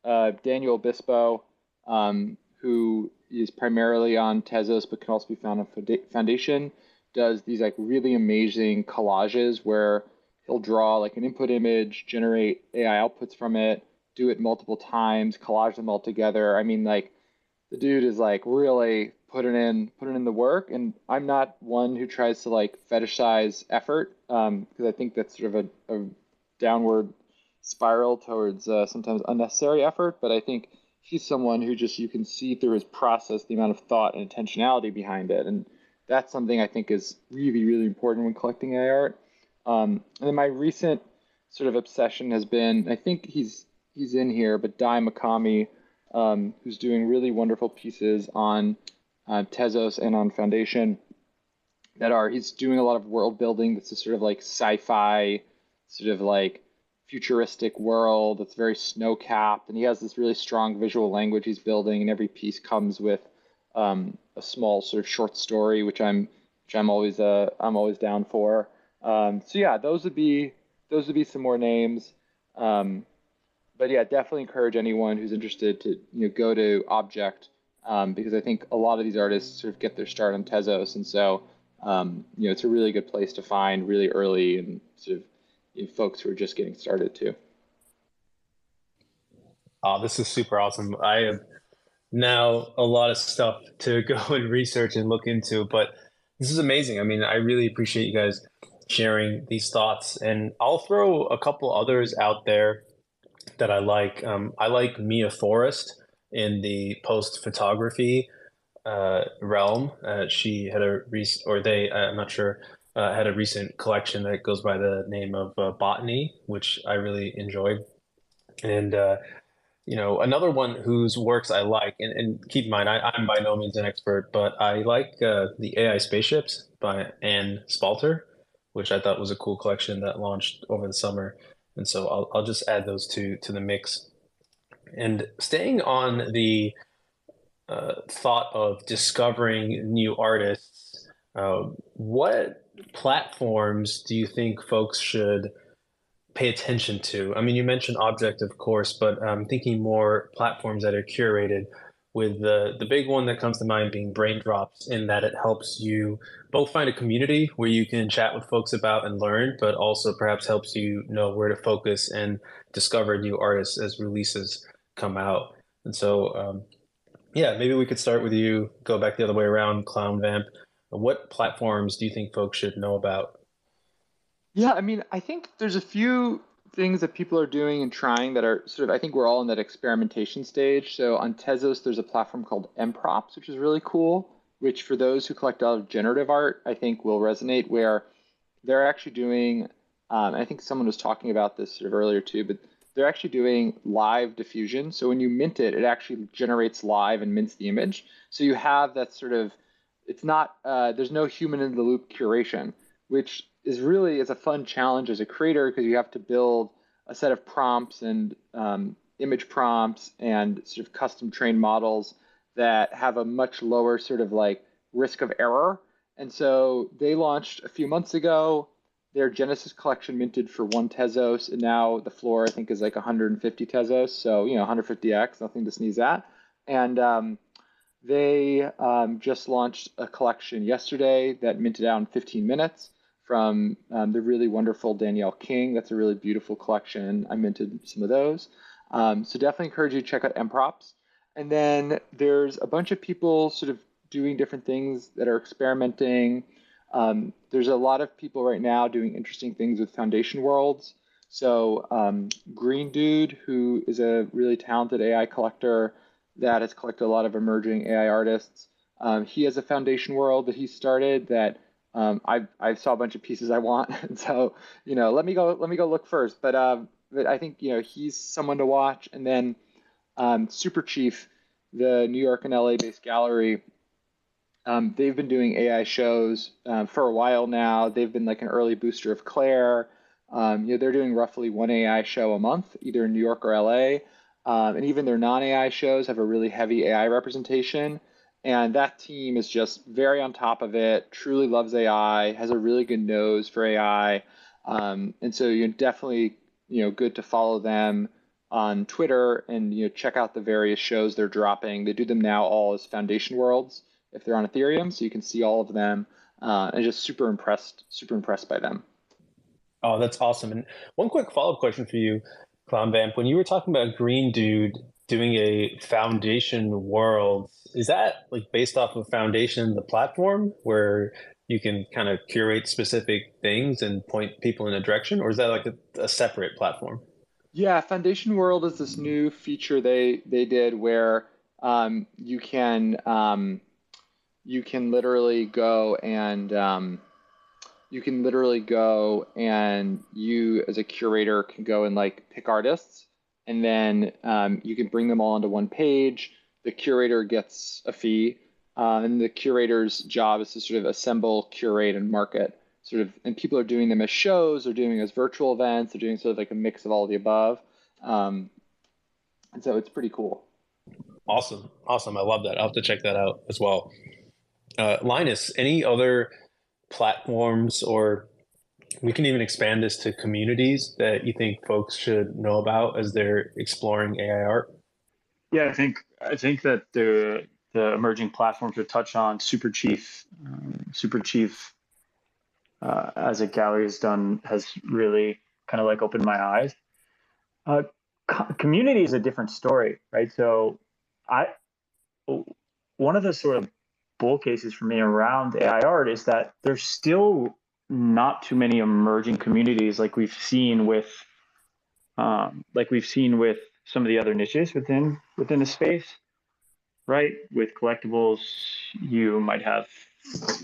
uh, Daniel Obispo, um, who is primarily on Tezos but can also be found on Foundation, does these like really amazing collages where he'll draw like an input image, generate AI outputs from it, do it multiple times, collage them all together. I mean, like the dude is like really putting in putting in the work, and I'm not one who tries to like fetishize effort because um, I think that's sort of a, a downward spiral towards uh, sometimes unnecessary effort. But I think he's someone who just you can see through his process the amount of thought and intentionality behind it, and that's something I think is really really important when collecting AI art. Um, and then my recent sort of obsession has been I think he's he's in here, but Dai Makami, um, who's doing really wonderful pieces on uh, Tezos and on Foundation that are he's doing a lot of world building that's a sort of like sci-fi sort of like futuristic world that's very snow capped and he has this really strong visual language he's building and every piece comes with um, a small sort of short story which i'm which i'm always uh, i'm always down for um, so yeah those would be those would be some more names um, but yeah, definitely encourage anyone who's interested to you know go to Object um, because I think a lot of these artists sort of get their start on Tezos, and so um, you know it's a really good place to find really early and sort of you know, folks who are just getting started too. Oh, this is super awesome. I now a lot of stuff to go and research and look into, but this is amazing. I mean, I really appreciate you guys sharing these thoughts, and I'll throw a couple others out there that I like. Um, I like Mia Forrest in the post photography uh, realm. Uh, she had a recent, or they, uh, I'm not sure, uh, had a recent collection that goes by the name of uh, Botany, which I really enjoyed. And, uh, you know, another one whose works I like, and, and keep in mind, I, am by no means an expert, but I like the AI Spaceships by Anne Spalter, which I thought was a cool collection that launched over the summer. And so I'll, I'll just add those two to the mix. And staying on the uh, thought of discovering new artists, uh, what platforms do you think folks should pay attention to? I mean, you mentioned Object, of course, but I'm thinking more platforms that are curated with the the big one that comes to mind being Braindrops, in that it helps you both find a community where you can chat with folks about and learn, but also perhaps helps you know where to focus and discover new artists as releases come out. And so, um, yeah, maybe we could start with you. Go back the other way around, Clown Vamp. What platforms do you think folks should know about? Yeah, I mean, I think there's a few things that people are doing and trying that are sort of I think we're all in that experimentation stage. So on Tezos, there's a platform called EmProps, which is really cool. Which for those who collect a lot of generative art, I think will resonate. Where they're actually doing, um, I think someone was talking about this sort of earlier too, but they're actually doing live diffusion. So when you mint it, it actually generates live and mints the image. So you have that sort of, it's not, uh, there's no human in the loop curation, which is really is a fun challenge as a creator because you have to build a set of prompts and um, image prompts and sort of custom trained models that have a much lower sort of like risk of error. And so they launched a few months ago. Their Genesis collection minted for one Tezos, and now the floor I think is like 150 Tezos. So you know 150x, nothing to sneeze at. And um, they um, just launched a collection yesterday that minted out in 15 minutes from um, the really wonderful Danielle King. That's a really beautiful collection. I minted some of those. Um, so definitely encourage you to check out EmProps. And then there's a bunch of people sort of doing different things that are experimenting. Um, there's a lot of people right now doing interesting things with foundation worlds. So um, Green Dude, who is a really talented AI collector that has collected a lot of emerging AI artists, um, he has a foundation world that he started that um, I I saw a bunch of pieces I want, and so you know, let me go let me go look first. But um, but I think you know he's someone to watch, and then um, Superchief, the New York and LA based gallery. Um, they've been doing AI shows um, for a while now. They've been like an early booster of Claire. Um, you know, they're doing roughly one AI show a month, either in New York or LA. Um, and even their non AI shows have a really heavy AI representation. And that team is just very on top of it, truly loves AI, has a really good nose for AI. Um, and so you're definitely, you know, good to follow them on Twitter and you know check out the various shows they're dropping. They do them now all as Foundation Worlds if they're on Ethereum, so you can see all of them. Uh, and just super impressed, super impressed by them. Oh, that's awesome. And one quick follow up question for you, Clown Vamp. When you were talking about Green Dude doing a Foundation World, is that like based off of Foundation, the platform, where you can kind of curate specific things and point people in a direction, or is that like a, a separate platform? Yeah, Foundation World is this new feature they they did where um, you can um, you can literally go and um, you can literally go and you as a curator can go and like pick artists and then um, you can bring them all onto one page. The curator gets a fee, uh, and the curator's job is to sort of assemble, curate, and market. Sort of, and people are doing them as shows, they're doing as virtual events, they're doing sort of like a mix of all of the above. Um, and so it's pretty cool. Awesome, awesome. I love that. I'll have to check that out as well. Uh, Linus, any other platforms or we can even expand this to communities that you think folks should know about as they're exploring AI art? Yeah, I think I think that the the emerging platforms to touch on Superchief, um, Superchief, uh, as a gallery has done, has really kind of like opened my eyes. Uh, co- community is a different story, right? So, I one of the sort of bull cases for me around AI art is that there's still not too many emerging communities like we've seen with um, like we've seen with some of the other niches within within the space right? With collectibles you might have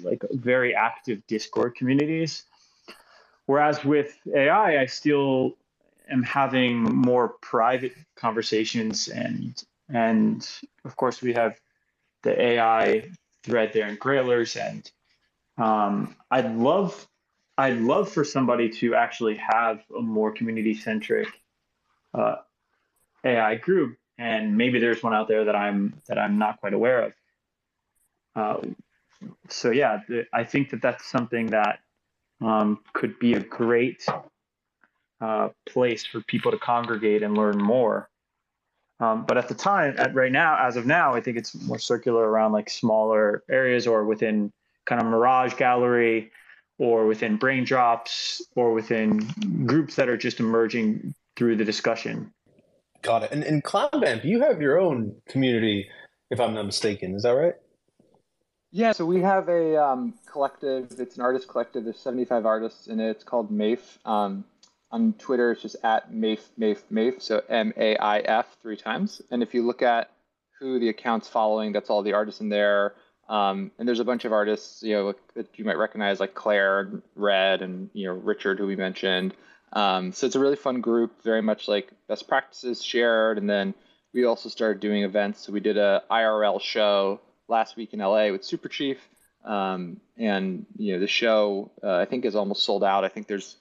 like very active discord communities. Whereas with ai i still am having more private conversations and and of course we have the ai thread there in grailers and um, i'd love I'd love for somebody to actually have a more community centric uh, AI group, and maybe there's one out there that I'm that I'm not quite aware of. Uh, so yeah, I think that that's something that um, could be a great uh, place for people to congregate and learn more. Um, but at the time, at right now, as of now, I think it's more circular around like smaller areas or within kind of Mirage Gallery or within Braindrops or within groups that are just emerging through the discussion. Got it. And, and Clown you have your own community, if I'm not mistaken. Is that right? Yeah, so we have a um, collective. It's an artist collective. There's 75 artists in it. It's called MAIF. Um, on Twitter, it's just at MAIF, MAIF, MAIF. So M A I F three times. And if you look at who the account's following, that's all the artists in there. Um, and there's a bunch of artists, you know, that you might recognize, like Claire, Red, and you know Richard, who we mentioned. Um, so it's a really fun group, very much like best practices shared. And then we also started doing events. So we did a IRL show last week in LA with Superchief, um, and you know the show uh, I think is almost sold out. I think there's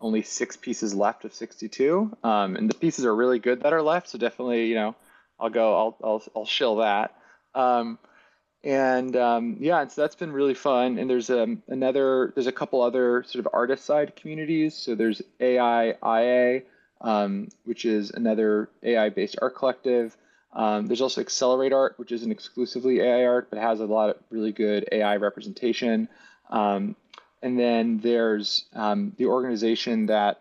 only six pieces left of 62, um, and the pieces are really good that are left. So definitely, you know, I'll go, I'll I'll, I'll shill that. Um, and um, yeah, and so that's been really fun. And there's um, another, there's a couple other sort of artist side communities. So there's AIIA, um, which is another AI based art collective. Um, there's also Accelerate Art, which isn't exclusively AI art, but has a lot of really good AI representation. Um, and then there's um, the organization that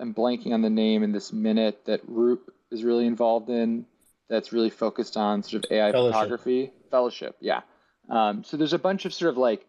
I'm blanking on the name in this minute that Roope is really involved in, that's really focused on sort of AI Fellowship. photography. Fellowship, yeah. Um, so there's a bunch of sort of like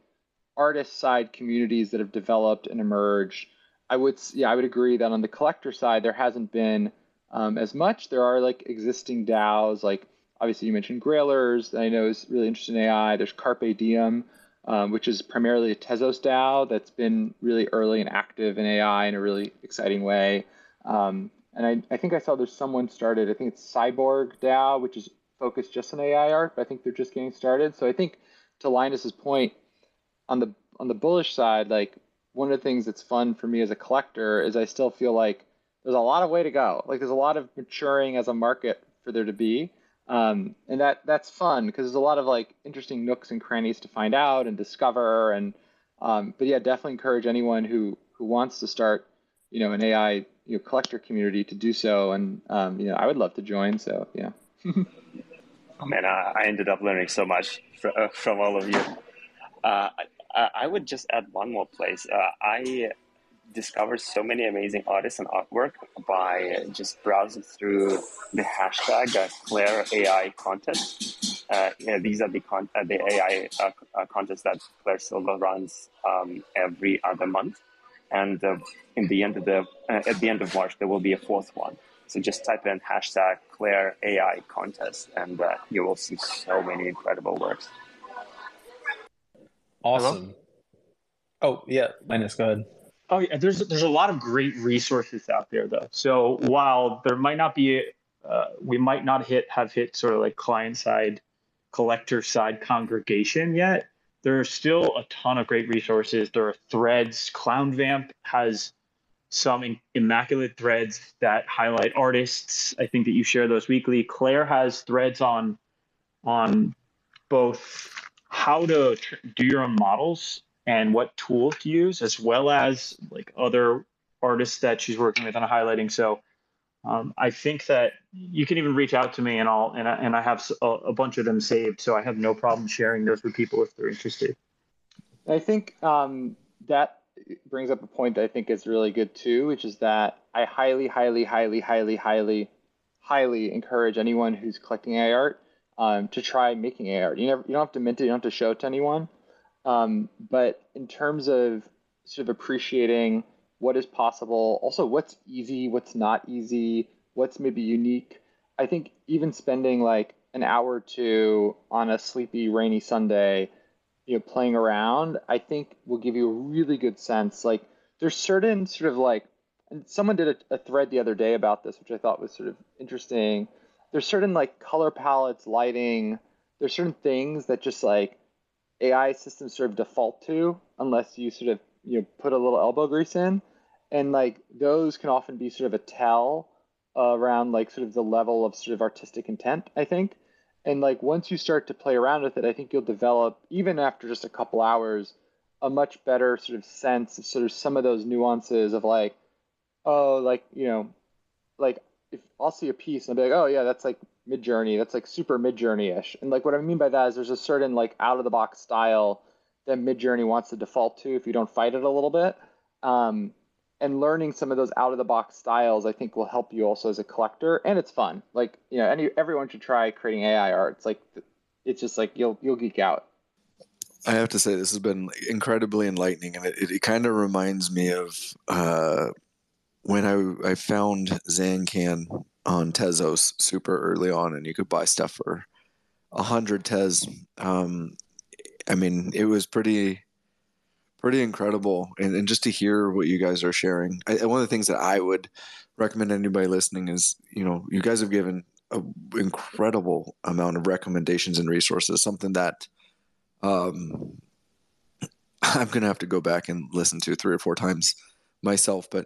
artist side communities that have developed and emerged. I would, yeah, I would agree that on the collector side there hasn't been um, as much. There are like existing DAOs, like obviously you mentioned Grailers. I know is really interested in AI. There's Carpe Diem, um, which is primarily a Tezos DAO that's been really early and active in AI in a really exciting way. Um, and I, I think I saw there's someone started, I think it's Cyborg DAO, which is focused just on AI art, but I think they're just getting started. So I think to Linus's point, on the on the bullish side, like one of the things that's fun for me as a collector is I still feel like there's a lot of way to go. Like there's a lot of maturing as a market for there to be. Um, and that that's fun because there's a lot of like interesting nooks and crannies to find out and discover and um, but yeah definitely encourage anyone who who wants to start you know an AI you know, collector community to do so, and um, you know I would love to join. So yeah. oh man, I, ended up learning so much from, uh, from all of you. Uh, I, I, would just add one more place. Uh, I discovered so many amazing artists and artwork by just browsing through the hashtag uh, Claire AI content. Uh, yeah, these are the con- uh, the AI uh, uh, contests that Claire Silver runs um, every other month, and uh, in the end of the uh, at the end of March there will be a fourth one. So just type in hashtag Claire AI contest, and you will see so many incredible works. Awesome. Hello? Oh yeah, Linus, go ahead. Oh yeah, there's there's a lot of great resources out there though. So while there might not be, uh, we might not hit have hit sort of like client side, collector side congregation yet. There are still a ton of great resources. There are threads. ClownVamp has some immaculate threads that highlight artists. I think that you share those weekly. Claire has threads on on both how to tr- do your own models and what tool to use, as well as like other artists that she's working with on highlighting. So um, I think that you can even reach out to me, and I'll and I, and I have a, a, bunch of them saved, so I have no problem sharing those with people if they're interested. I think um, that brings up a point that I think is really good too, which is that I highly, highly, highly, highly, highly, highly encourage anyone who's collecting AI art um, to try making AI art. You never, you don't have to mint it, you don't have to show it to anyone. Um, but in terms of sort of appreciating what is possible, also what's easy, what's not easy, what's maybe unique, I think even spending like an hour or two on a sleepy, rainy Sunday, you know, playing around, I think will give you a really good sense. Like there's certain sort of like, and someone did a, a thread the other day about this, which I thought was sort of interesting. There's certain like color palettes, lighting. There's certain things that just like AI systems sort of default to unless you sort of you know put a little elbow grease in, and like those can often be sort of a tell around like sort of the level of sort of artistic intent. I think, and like once you start to play around with it, I think you'll develop even after just a couple hours a much better sort of sense of sort of some of those nuances of like, oh, like you know, like if I'll see a piece and I'll be like, oh yeah, that's like Midjourney. That's like super Midjourney ish. And like what I mean by that is there's a certain like out of the box style that Midjourney wants to default to if you don't fight it a little bit. Um, and learning some of those out of the box styles, I think, will help you also as a collector, and it's fun. Like you know, any everyone should try creating AI art. It's like it's just like you'll you'll geek out. I have to say this has been incredibly enlightening, and it, it, it kind of reminds me of uh, when I I found Zancan on Tezos super early on, and you could buy stuff for a hundred Tez. Um, I mean, it was pretty pretty incredible, and, and just to hear what you guys are sharing. I, one of the things that I would recommend anybody listening is, you know, you guys have given an incredible amount of recommendations and resources. Something that um, I'm gonna have to go back and listen to three or four times myself, but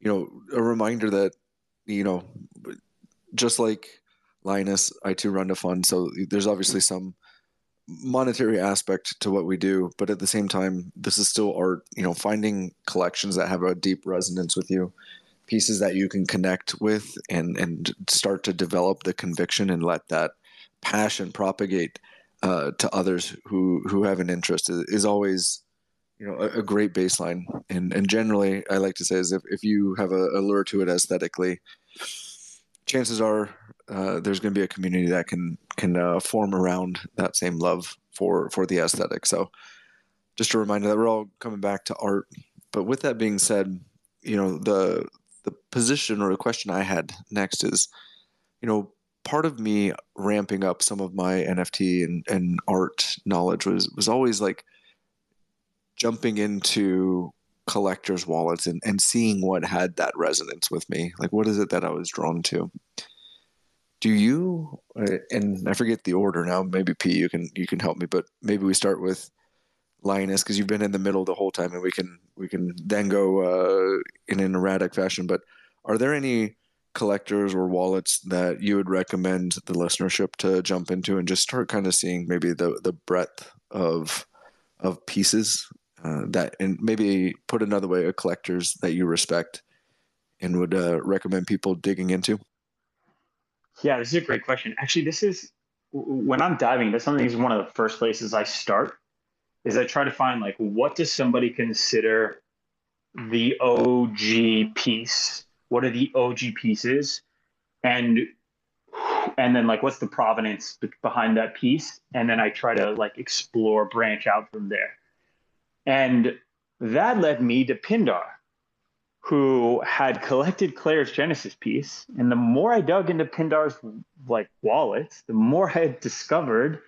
you know, a reminder that you know, just like Linus, I too run a fund. So there's obviously some monetary aspect to what we do, but at the same time, this is still art. You know, finding collections that have a deep resonance with you, pieces that you can connect with, and and start to develop the conviction and let that passion propagate uh, to others who who have an interest is, always you know a, a, great baseline and and generally i like to say is if, if you have a, a lure to it aesthetically chances are uh, there's going to be a community that can can uh, form around that same love for for the aesthetic. So just a reminder that we're all coming back to art. But with that being said you know the the position or the question i had next is you know part of me ramping up some of my nft and, and art knowledge was was always like jumping into collectors wallets and, and seeing what had that resonance with me. Like what is it that i was drawn to do you uh, and i forget the order now maybe p you can you can help me but maybe we start with Linus because you've been in the middle the whole time and we can we can then go uh, in an erratic fashion but are there any collectors or wallets that you would recommend the listenership to jump into and just start kind of seeing maybe the the breadth of of pieces uh, that and maybe put another way, a collectors that you respect and would uh, recommend people digging into? Yeah, this is a great question. Actually, this is when I'm diving. That's something is one of the first places I start. Is I try to find like what does somebody consider the OG piece? What are the OG pieces? And and then like what's the provenance behind that piece? And then I try to like explore, branch out from there. And that led me to Pindar who had collected Claire's Genesis piece. And the more I dug into Pindar's like wallet, the more I had discovered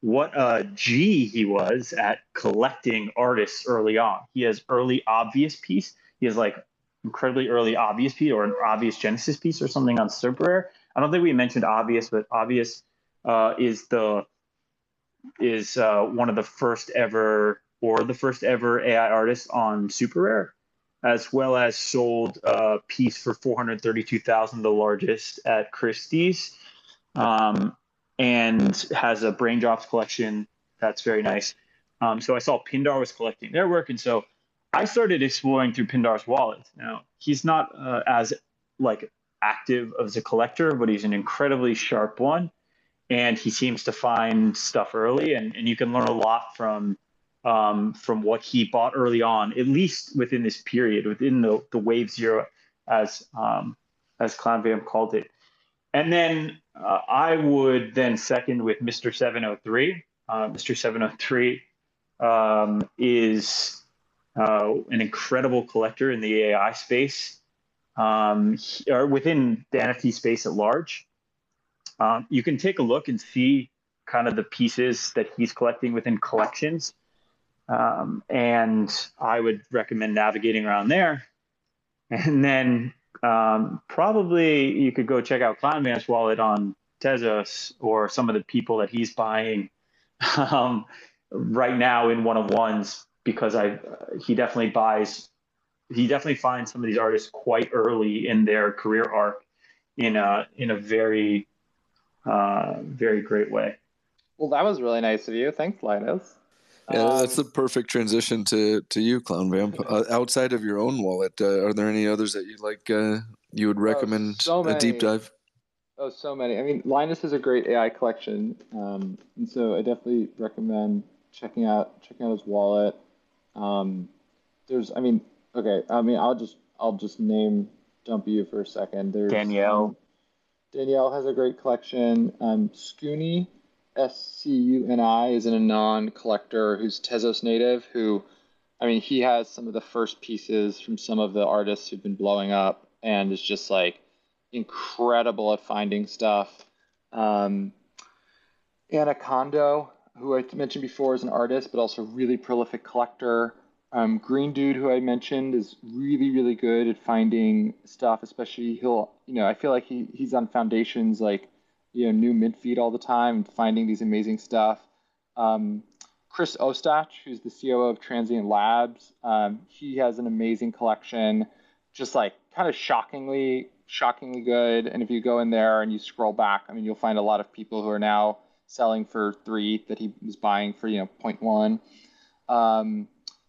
what a G he was at collecting artists early on. He has early obvious piece. He has like incredibly early obvious piece or an obvious Genesis piece or something on Super Rare. I don't think we mentioned obvious, but obvious uh, is the is uh, one of the first ever or the first ever AI artist on Super Rare as well as sold a piece for 432,000, the largest at Christie's, um, and has a Brain Drops collection that's very nice. Um, so I saw Pindar was collecting their work, and so I started exploring through Pindar's wallet. Now he's not uh, as like active as a collector, but he's an incredibly sharp one, and he seems to find stuff early, and, and you can learn a lot from um, from what he bought early on, at least within this period, within the, the wave zero, as um, as Clown Vamp called it. And then uh, I would then second with Mr. 703. Uh, Mr. 703 um, is uh, an incredible collector in the AI space, um, or within the NFT space at large. Um, you can take a look and see kind of the pieces that he's collecting within collections um, and I would recommend navigating around there. And then um, probably you could go check out Clown wallet on Tezos or some of the people that he's buying um, right now in one of ones because I he definitely buys he definitely finds some of these artists quite early in their career arc in a in a very uh, very great way. Well, that was really nice of you. Thanks, Linus. Yeah, um, that's the perfect transition to to you, Clown Vamp. Uh, outside of your own wallet, uh, are there any others that you like? Uh, you would recommend oh, so a deep dive? Oh, so many. I mean, Linus is a great AI collection, um, and so I definitely recommend checking out checking out his wallet. Um, there's, I mean, okay. I mean, I'll just I'll just name dump you for a second. There's Danielle. Um, Danielle has a great collection. Um, Scuni SCUNI is an Anon collector who's Tezos native, who, I mean, he has some of the first pieces from some of the artists who've been blowing up and is just like incredible at finding stuff. Um, Anna Condo, who I mentioned before, is an artist, but also really prolific collector. Um, Green Dude, who I mentioned, is really, really good at finding stuff. Especially he'll, you know, I feel like he he's on foundations like you know new mint feed all the time and finding these amazing stuff. Um, Chris Ostoich, who's the COO of Transient Labs, um, he has an amazing collection, just like kind of shockingly, shockingly good. And if you go in there and you scroll back, I mean, you'll find a lot of people who are now selling for three that he was buying for you know 0.1. Um,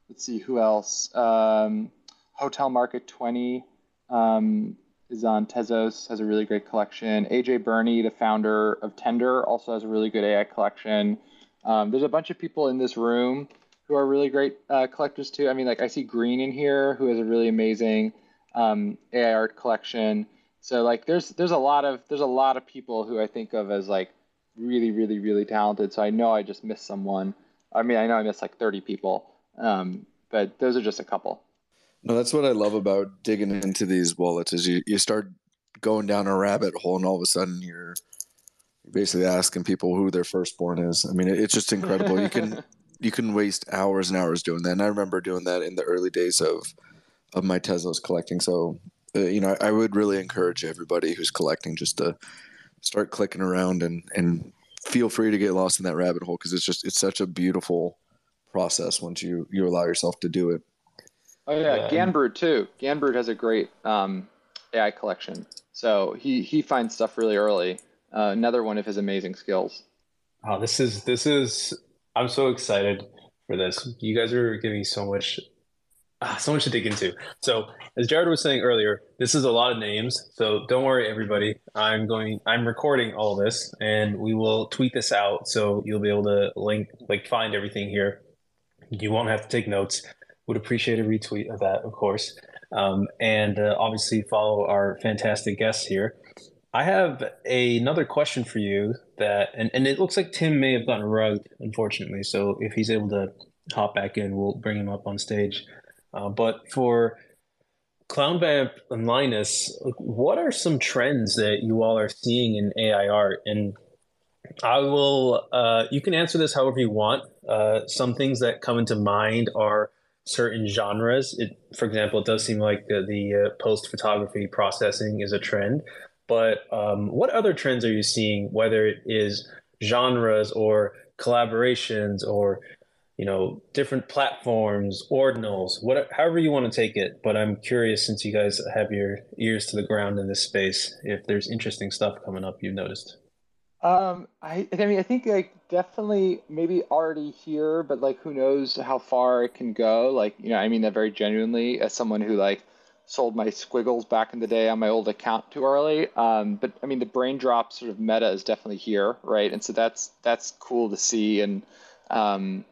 let's see who else. Um, Hotel Market 20. Um, is on Tezos, has a really great collection. AJ Burney, the founder of Tender, also has a really good AI collection. Um, there's a bunch of people in this room who are really great uh, collectors too. I mean, like I see Green in here, who has a really amazing um, AI art collection. So like, there's there's a lot of there's a lot of people who I think of as like really really really talented. So I know I just missed someone. I mean, I know I missed like 30 people, um, but those are just a couple. No, that's what I love about digging into these wallets is you, you start going down a rabbit hole and all of a sudden you're basically asking people who their firstborn is. I mean, it's just incredible. you can you can waste hours and hours doing that. And I remember doing that in the early days of of my Tezos collecting. So, uh, you know, I, I would really encourage everybody who's collecting just to start clicking around and and feel free to get lost in that rabbit hole because it's just it's such a beautiful process once you you allow yourself to do it. Oh yeah, Ganbrood too. Ganbrood has a great um, AI collection. So he he finds stuff really early. Uh, another one of his amazing skills. Oh, this is this is. I'm so excited for this. You guys are giving so much Ah, so much to dig into. So, as Jared was saying earlier, this is a lot of names. So don't worry, everybody. I'm going. I'm recording all this, and we will tweet this out, so you'll be able to link, like, find everything here. You won't have to take notes. Would appreciate a retweet of that, of course, um, and uh, obviously follow our fantastic guests here. I have a, another question for you that, and, and it looks like Tim may have gotten rugged, unfortunately. So if he's able to hop back in, we'll bring him up on stage. Uh, but for ClownVamp and Linus, what are some trends that you all are seeing in AI art? And I will, uh, you can answer this however you want. Uh, some things that come into mind are certain genres. It, for example, it does seem like the, the uh, post photography processing is a trend. But um, what other trends are you seeing, whether it is genres or collaborations or you know, different platforms, ordinals, whatever, however you want to take it. But I'm curious, since you guys have your ears to the ground in this space, if there's interesting stuff coming up you've noticed. Um, I, I mean, I think like definitely maybe already here, but like who knows how far it can go. Like, you know, I mean that very genuinely as someone who like sold my squiggles back in the day on my old account too early. Um, but I mean, the brain drop sort of meta is definitely here, right? And so that's that's cool to see. And um,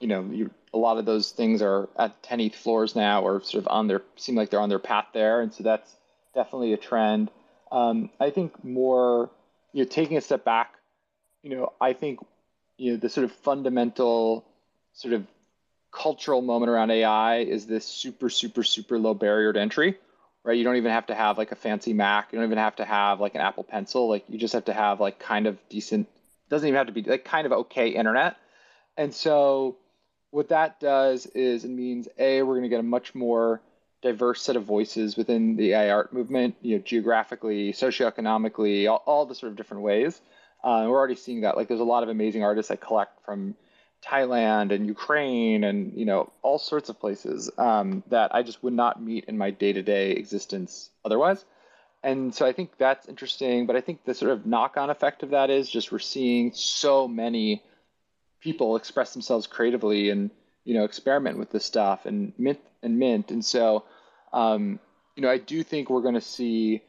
you know, you, a lot of those things are at 10 ETH floors now, or sort of on their seem like they're on their path there, and so that's definitely a trend. Um, I think more, you know, taking a step back, you know, I think, you know, the sort of fundamental sort of cultural moment around AI is this super, super, super low barrier to entry, right? You don't even have to have like a fancy Mac. You don't even have to have like an Apple Pencil. Like you just have to have like kind of decent, doesn't even have to be like kind of okay internet. And so what that does is it means a we're going to get a much more diverse set of voices within the AI art movement, you know, geographically, socioeconomically, all, all the sort of different ways. Uh, we're already seeing that. Like, there's a lot of amazing artists I collect from Thailand and Ukraine and you know all sorts of places um, that I just would not meet in my day-to-day existence otherwise. And so I think that's interesting. But I think the sort of knock-on effect of that is just we're seeing so many people express themselves creatively and you know experiment with this stuff and mint and mint. And so um, you know i do think we're going to see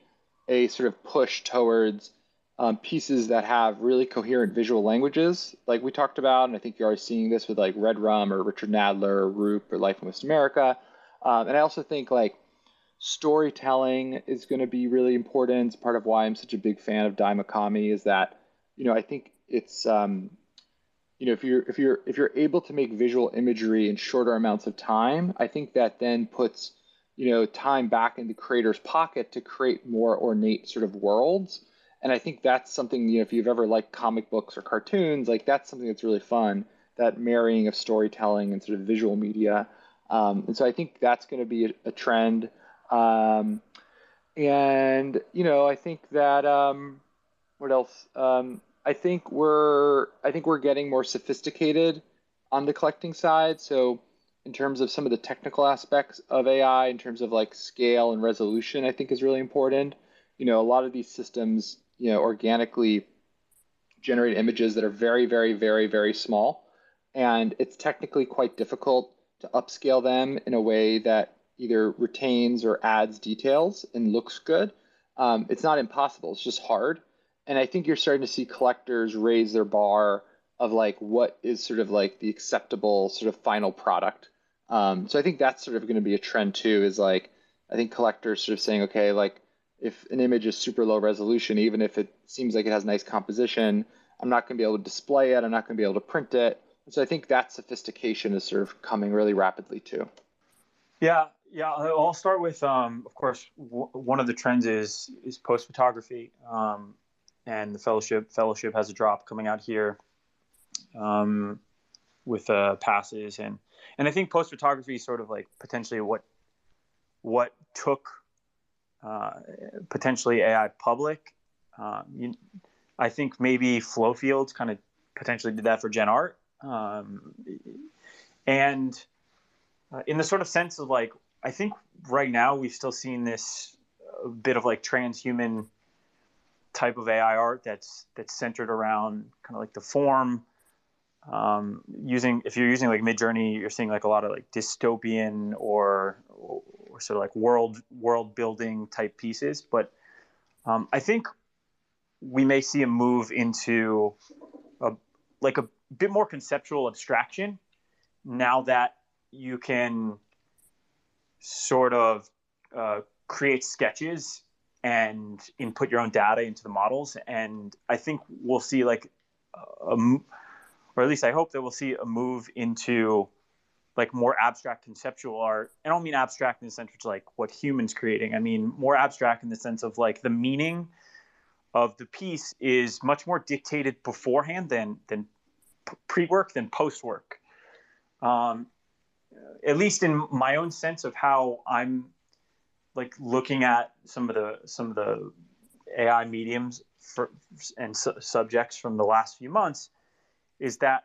a sort of push towards um, pieces that have really coherent visual languages like we talked about. And i think you're already seeing this with like red rum or richard nadler or Roope or life in west america. Um, and i also think like storytelling is going to be really important. It's part of why i'm such a big fan of Daimakami is that you know i think it's um, you know if you're if you're if you're able to make visual imagery in shorter amounts of time i think that then puts you know time back in the creator's pocket to create more ornate sort of worlds. And i think that's something you know if you've ever liked comic books or cartoons like that's something that's really fun that marrying of storytelling and sort of visual media. Um, and so i think that's going to be a, a trend. Um, and you know i think that um, what else? Um, I think we're I think we're getting more sophisticated on the collecting side. So in terms of some of the technical aspects of AI, in terms of like scale and resolution, I think is really important. You know, a lot of these systems, you know, organically generate images that are very, very, very, very small. And it's technically quite difficult to upscale them in a way that either retains or adds details and looks good. Um, it's not impossible, it's just hard and I think you're starting to see collectors raise their bar of like what is sort of like the acceptable sort of final product. Um, so I think that's sort of going to be a trend too. Is like I think collectors sort of saying, okay, like if an image is super low resolution, even if it seems like it has nice composition, I'm not going to be able to display it. I'm not going to be able to print it. And so I think that sophistication is sort of coming really rapidly too. Yeah, yeah. I'll start with, um, of course, w- one of the trends is is post photography. Um, and the fellowship fellowship has a drop coming out here um, with uh, passes and and I think post photography is sort of like potentially what what took uh, potentially AI public. Um, you, I think maybe Flow Fields kind of potentially did that for Gen Art, um, and uh, in the sort of sense of like I think right now we've still seen this bit of like transhuman type of AI art that's that's centered around kind of like the form, um, using if you're using like Midjourney, you're seeing like a lot of like dystopian or, or sort of like world world building type pieces. But um, I think we may see a move into a like a bit more conceptual abstraction now that you can sort of uh, create sketches and input your own data into the models. And I think we'll see like, a, or at least I hope that we'll see a move into like more abstract conceptual art. I don't mean abstract in the sense of like what humans creating. I mean more abstract in the sense of like the meaning of the piece is much more dictated beforehand than than pre-work than post-work. Um, at least in my own sense of how I'm like looking at some of the some of the AI mediums for, and su- subjects from the last few months is that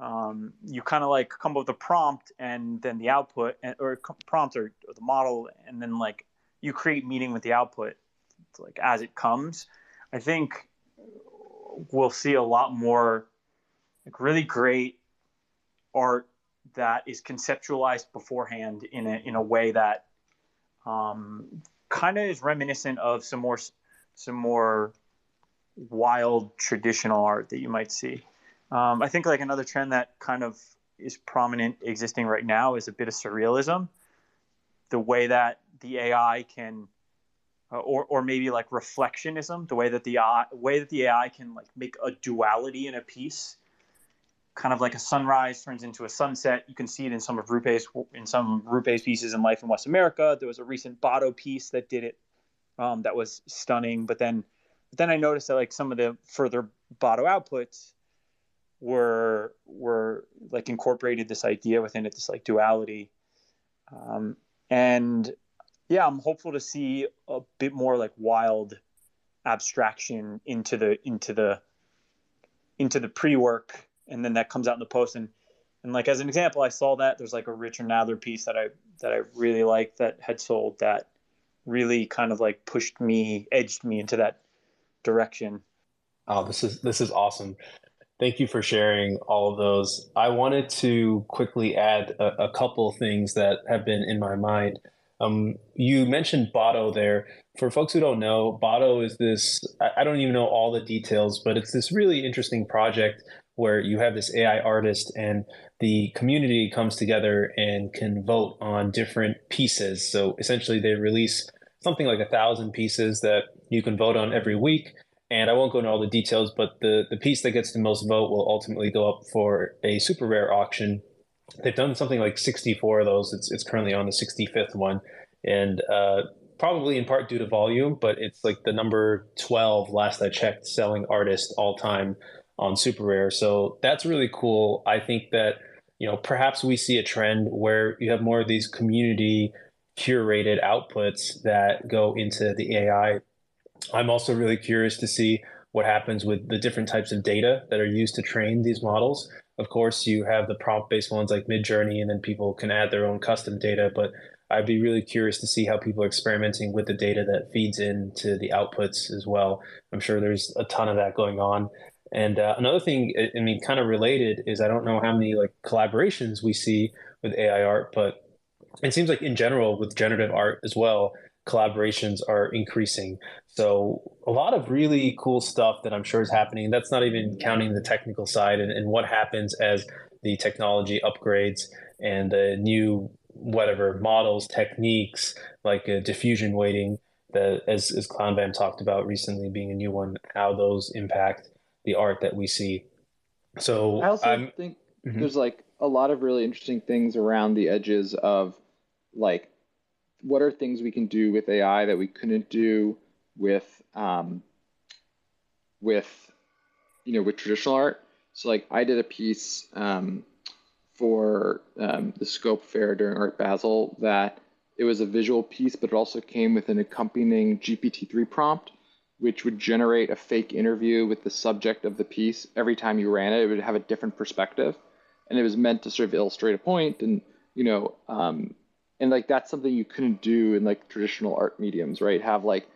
um, you kind of like come up with a prompt and then the output and, or prompt or, or, the model and then like you create meaning with the output like as it comes. I think we'll see a lot more like really great art that is conceptualized beforehand in a, in a way that um, kind of is reminiscent of some more some more wild traditional art that you might see. Um, I think like another trend that kind of is prominent existing right now is a bit of surrealism. The way that the AI can, uh, or or maybe like reflectionism, the way that the way that the AI can like make a duality in a piece kind of like a sunrise turns into a sunset. You can see it in some of Roope's in some Roope's pieces in Life in West America. There was a recent Botto piece that did it, um, that was stunning. But then, but then I noticed that like some of the further Botto outputs were were like incorporated this idea within it, this like duality, um, and yeah, I'm hopeful to see a bit more like wild abstraction into the into the into the pre-work and then that comes out in the post. And and like as an example i saw that there's like a richard nadler piece that i that i really liked that had sold that really kind of like pushed me edged me into that direction. Oh this is this is awesome. Thank you for sharing all of those. I wanted to quickly add a, a couple things that have been in my mind. Um, you mentioned Botto there. For folks who don't know, Botto is this, I don't even know all the details, but it's this really interesting project where you have this AI artist and the community comes together and can vote on different pieces. So essentially, they release something like a thousand pieces that you can vote on every week. And I won't go into all the details, but the, the piece that gets the most vote will ultimately go up for a super rare auction. They've done something like 64 of those. It's, it's currently on the 65th one. And uh, probably in part due to volume, but it's like the number 12 last I checked selling artist all time on super rare. So that's really cool. I think that, you know, perhaps we see a trend where you have more of these community curated outputs that go into the AI. I'm also really curious to see what happens with the different types of data that are used to train these models. Of course, you have the prompt based ones like Midjourney, and then people can add their own custom data. But I'd be really curious to see how people are experimenting with the data that feeds into the outputs as well. I'm sure there's a ton of that going on. And uh, another thing, I mean, kind of related is I don't know how many like collaborations we see with AI art, but it seems like in general with generative art as well, collaborations are increasing. So a lot of really cool stuff that I'm sure is happening. That's not even counting the technical side and, and what happens as the technology upgrades and the new whatever models, techniques like uh, diffusion weighting that as, as ClownVamp talked about recently being a new one, how those impact the art that we see. So I also I'm, think mm-hmm. there's like a lot of really interesting things around the edges of like what are things we can do with AI that we couldn't do with um, with you know with traditional art. So like I did a piece um, for um, the Scope Fair during Art Basel that it was a visual piece, but it also came with an accompanying GPT-3 prompt which would generate a fake interview with the subject of the piece every time you ran it. It would have a different perspective, and it was meant to sort of illustrate a point, and you know, um, and like that's something you couldn't do in like traditional art mediums, right? Have like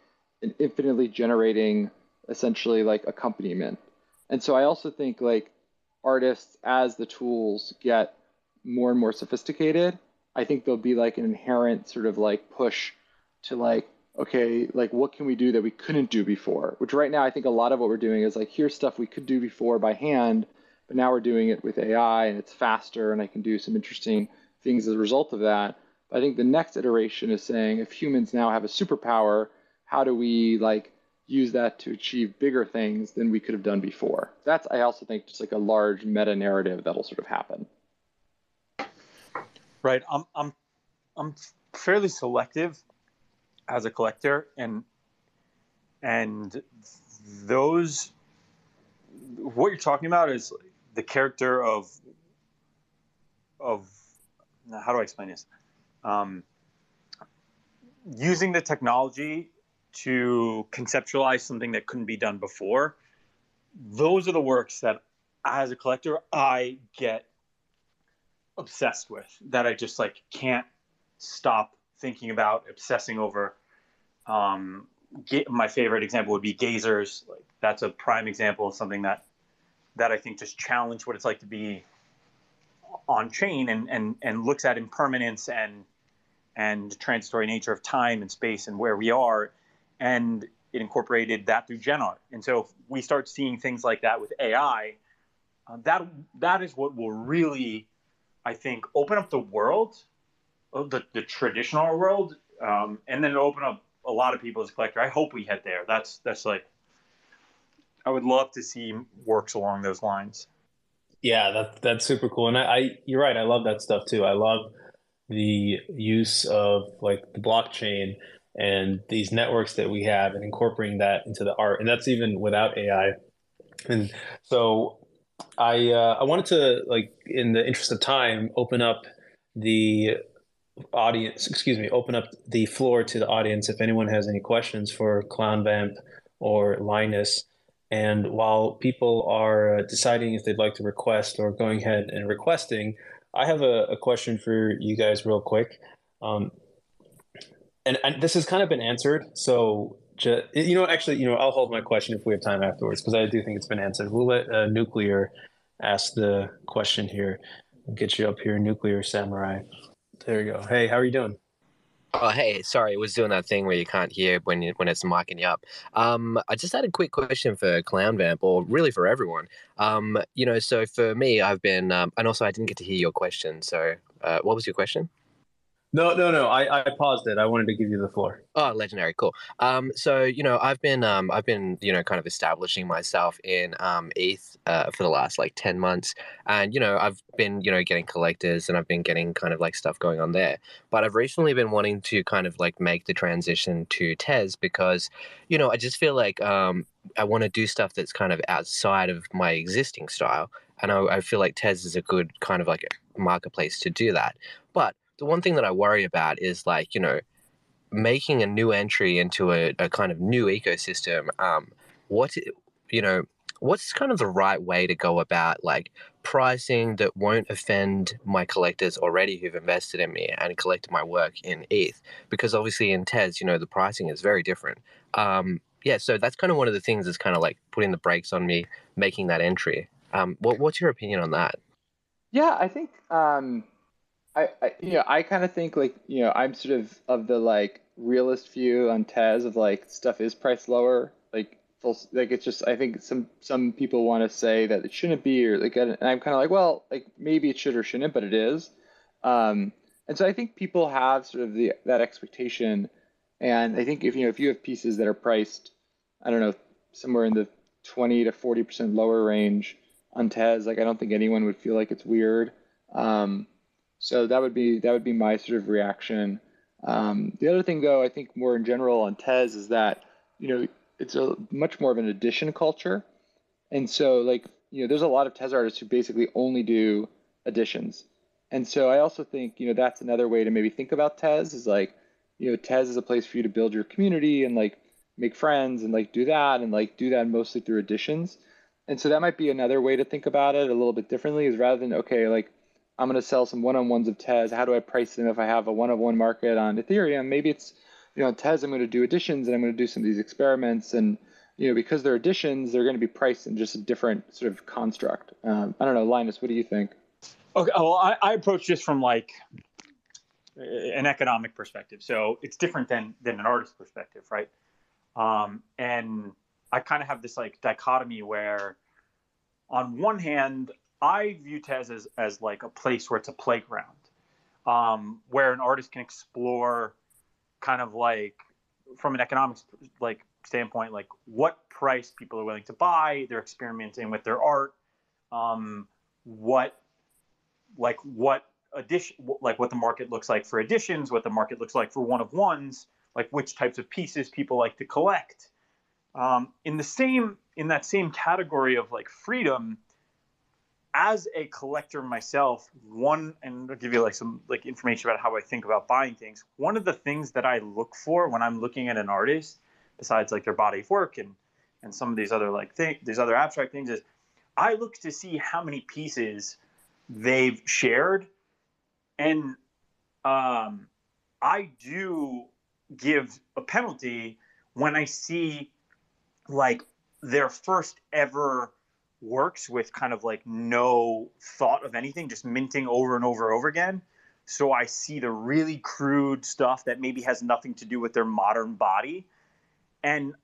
an infinitely generating, essentially like accompaniment. And so I also think like artists as the tools get more and more sophisticated, I think there'll be like an inherent sort of like push to like, okay, like what can we do that we couldn't do before? Which right now I think a lot of what we're doing is like here's stuff we could do before by hand, but now we're doing it with AI and it's faster and I can do some interesting things as a result of that. But I think the next iteration is saying if humans now have a superpower, how do we like use that to achieve bigger things than we could have done before? That's I also think just like a large meta narrative that'll sort of happen. Right. I'm I'm I'm fairly selective as a collector and and those what you're talking about is the character of of how do I explain this? Um, using the technology to conceptualize something that couldn't be done before. Those are the works that, as a collector, I get obsessed with. That I just like can't stop thinking about, obsessing over. Um, my favorite example would be Gazers. Like that's a prime example of something that that I think just challenged what it's like to be on chain and and and looks at impermanence and and transitory nature of time and space and where we are and it incorporated that through Gen Art. And so if we start seeing things like that with AI, uh, that that is what will really, I think, open up the world, uh, the, the traditional world, um, and then open up a lot of people as a collector. I hope we head there. That's that's like, I would love to see works along those lines. Yeah, that that's super cool. And I, I you're right. I love that stuff too. I love the use of like the blockchain and these networks that we have and incorporating that into the art and that's even without ai and so i uh, i wanted to like in the interest of time open up the audience excuse me open up the floor to the audience if anyone has any questions for clown vamp or linus and while people are deciding if they'd like to request or going ahead and requesting i have a, a question for you guys real quick um, and, and this has kind of been answered. So, you know, actually, you know, I'll hold my question if we have time afterwards because I do think it's been answered. We'll let uh, Nuclear ask the question here. I'll get you up here, Nuclear Samurai. There you go. Hey, how are you doing? Oh, hey, sorry, it was doing that thing where you can't hear when you, when it's micing you up. Um, I just had a quick question for Clown Vamp, or really for everyone. Um, you know, so for me, I've been, um, and also I didn't get to hear your question. So, uh, what was your question? No, no, no. I, I paused it. I wanted to give you the floor. Oh, legendary, cool. Um, so you know, I've been um, I've been you know kind of establishing myself in um, ETH uh, for the last like ten months, and you know I've been you know getting collectors and I've been getting kind of like stuff going on there. But I've recently been wanting to kind of like make the transition to Tez because you know I just feel like um, I want to do stuff that's kind of outside of my existing style, and I, I feel like Tez is a good kind of like marketplace to do that. But the one thing that I worry about is like, you know, making a new entry into a, a kind of new ecosystem. Um, what, you know, what's kind of the right way to go about like pricing that won't offend my collectors already who've invested in me and collected my work in ETH? Because obviously in Tez, you know, the pricing is very different. Um, yeah, so that's kind of one of the things that's kind of like putting the brakes on me making that entry. Um, what, what's your opinion on that? Yeah, I think um, I, I you know I kind of think like you know I'm sort of of the like realist view on Tez of like stuff is priced lower like full like it's just I think some some people want to say that it shouldn't be or like and I'm kind of like well like maybe it should or shouldn't but it is. Um and so I think people have sort of the that expectation. And I think if you know if you have pieces that are priced I don't know somewhere in the 20 to 40 percent lower range on Tez like I don't think anyone would feel like it's weird. Um so that would be that would be my sort of reaction. Um, the other thing, though, I think more in general on Tez is that you know it's a much more of an addition culture, and so like you know there's a lot of Tez artists who basically only do additions, and so I also think you know that's another way to maybe think about Tez is like you know Tez is a place for you to build your community and like make friends and like do that and like do that mostly through additions, and so that might be another way to think about it a little bit differently is rather than okay like I'm going to sell some one-on-ones of Tez. How do I price them if I have a one-on-one market on Ethereum? Maybe it's, you know, Tez, I'm going to do editions and I'm going to do some of these experiments and, you know, because they're editions, they're going to be priced in just a different sort of construct. Um, I don't know, Linus, what do you think? Okay, well, I, I approach this from like an economic perspective, so it's different than than an artist perspective, right? Um, and I kind of have this like dichotomy where, on one hand, I view Tez as as like a place where it's a playground, um, where an artist can explore, kind of like from an economics like standpoint, like what price people are willing to buy. They're experimenting with their art. Um, what like what addition like what the market looks like for editions what the market looks like for one of ones like which types of pieces people like to collect um, in the same in that same category of like freedom as a collector myself one and i'll give you like some like information about how i think about buying things. One of the things that i look for when i'm looking at an artist besides like their body of work and and some of these other like thing, these other abstract things is i look to see how many pieces they've shared. And um, i do give a penalty when i see like their first ever works with kind of like no thought of anything just minting over and over and over again. So i see the really crude stuff that maybe has nothing to do with their modern body. And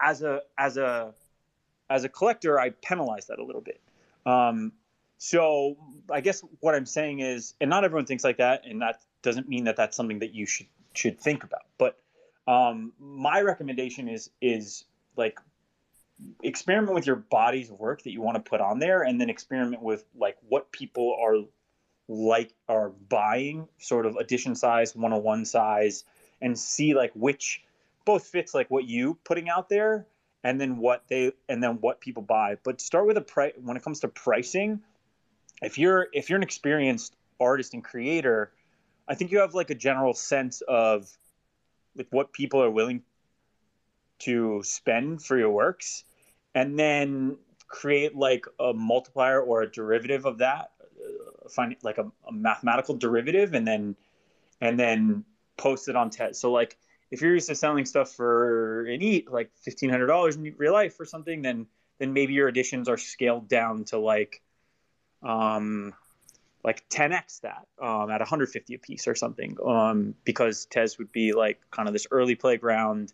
as a as a as a collector i penalize that a little bit. Um, so I guess what I'm saying is, and not everyone thinks like that, and that doesn't mean that that's something that you should should think about. But um, my recommendation is is like experiment with your body's work that you want to put on there, and then experiment with like what people are like are buying, sort of edition size, 101 size, and see like which both fits like what you putting out there and then what they and then what people buy. But start with a price when it comes to pricing if you're if you're an experienced artist and creator, I think you have like a general sense of like what people are willing to spend for your works, and then create like a multiplier or a derivative of that, uh, find like a, a, mathematical derivative, and then and then post it on Tez. So like if you're used to selling stuff for an eat like fifteen hundred dollars in real life or something, then then maybe your additions are scaled down to like um, like 10x that um, at 150 a piece or something um, because Tez would be like kind of this early playground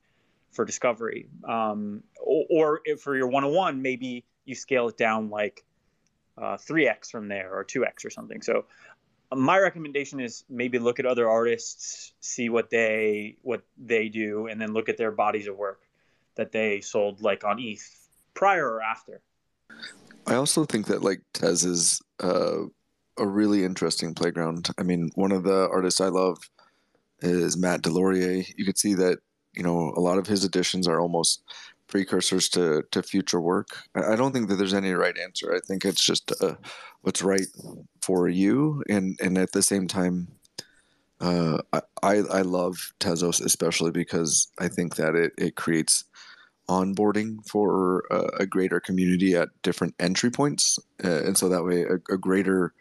for discovery. Um, or, or for your 101, maybe you scale it down like uh, 3x from there or 2x or something. So uh, my recommendation is maybe look at other artists, see what they what they do, and then look at their bodies of work that they sold like on ETH prior or after. I also think that like Tez is uh, a really interesting playground. I mean, one of the artists I love is Matt Deslauriers. You could see that you know a lot of his editions are almost precursors to to future work. I, don't think that there's any right answer. I think it's just uh, what's right for you, and and at the same time. Uh, I I love Tezos especially because I think that it, it creates onboarding for a, a greater community at different entry points, uh, and so that way a, a greater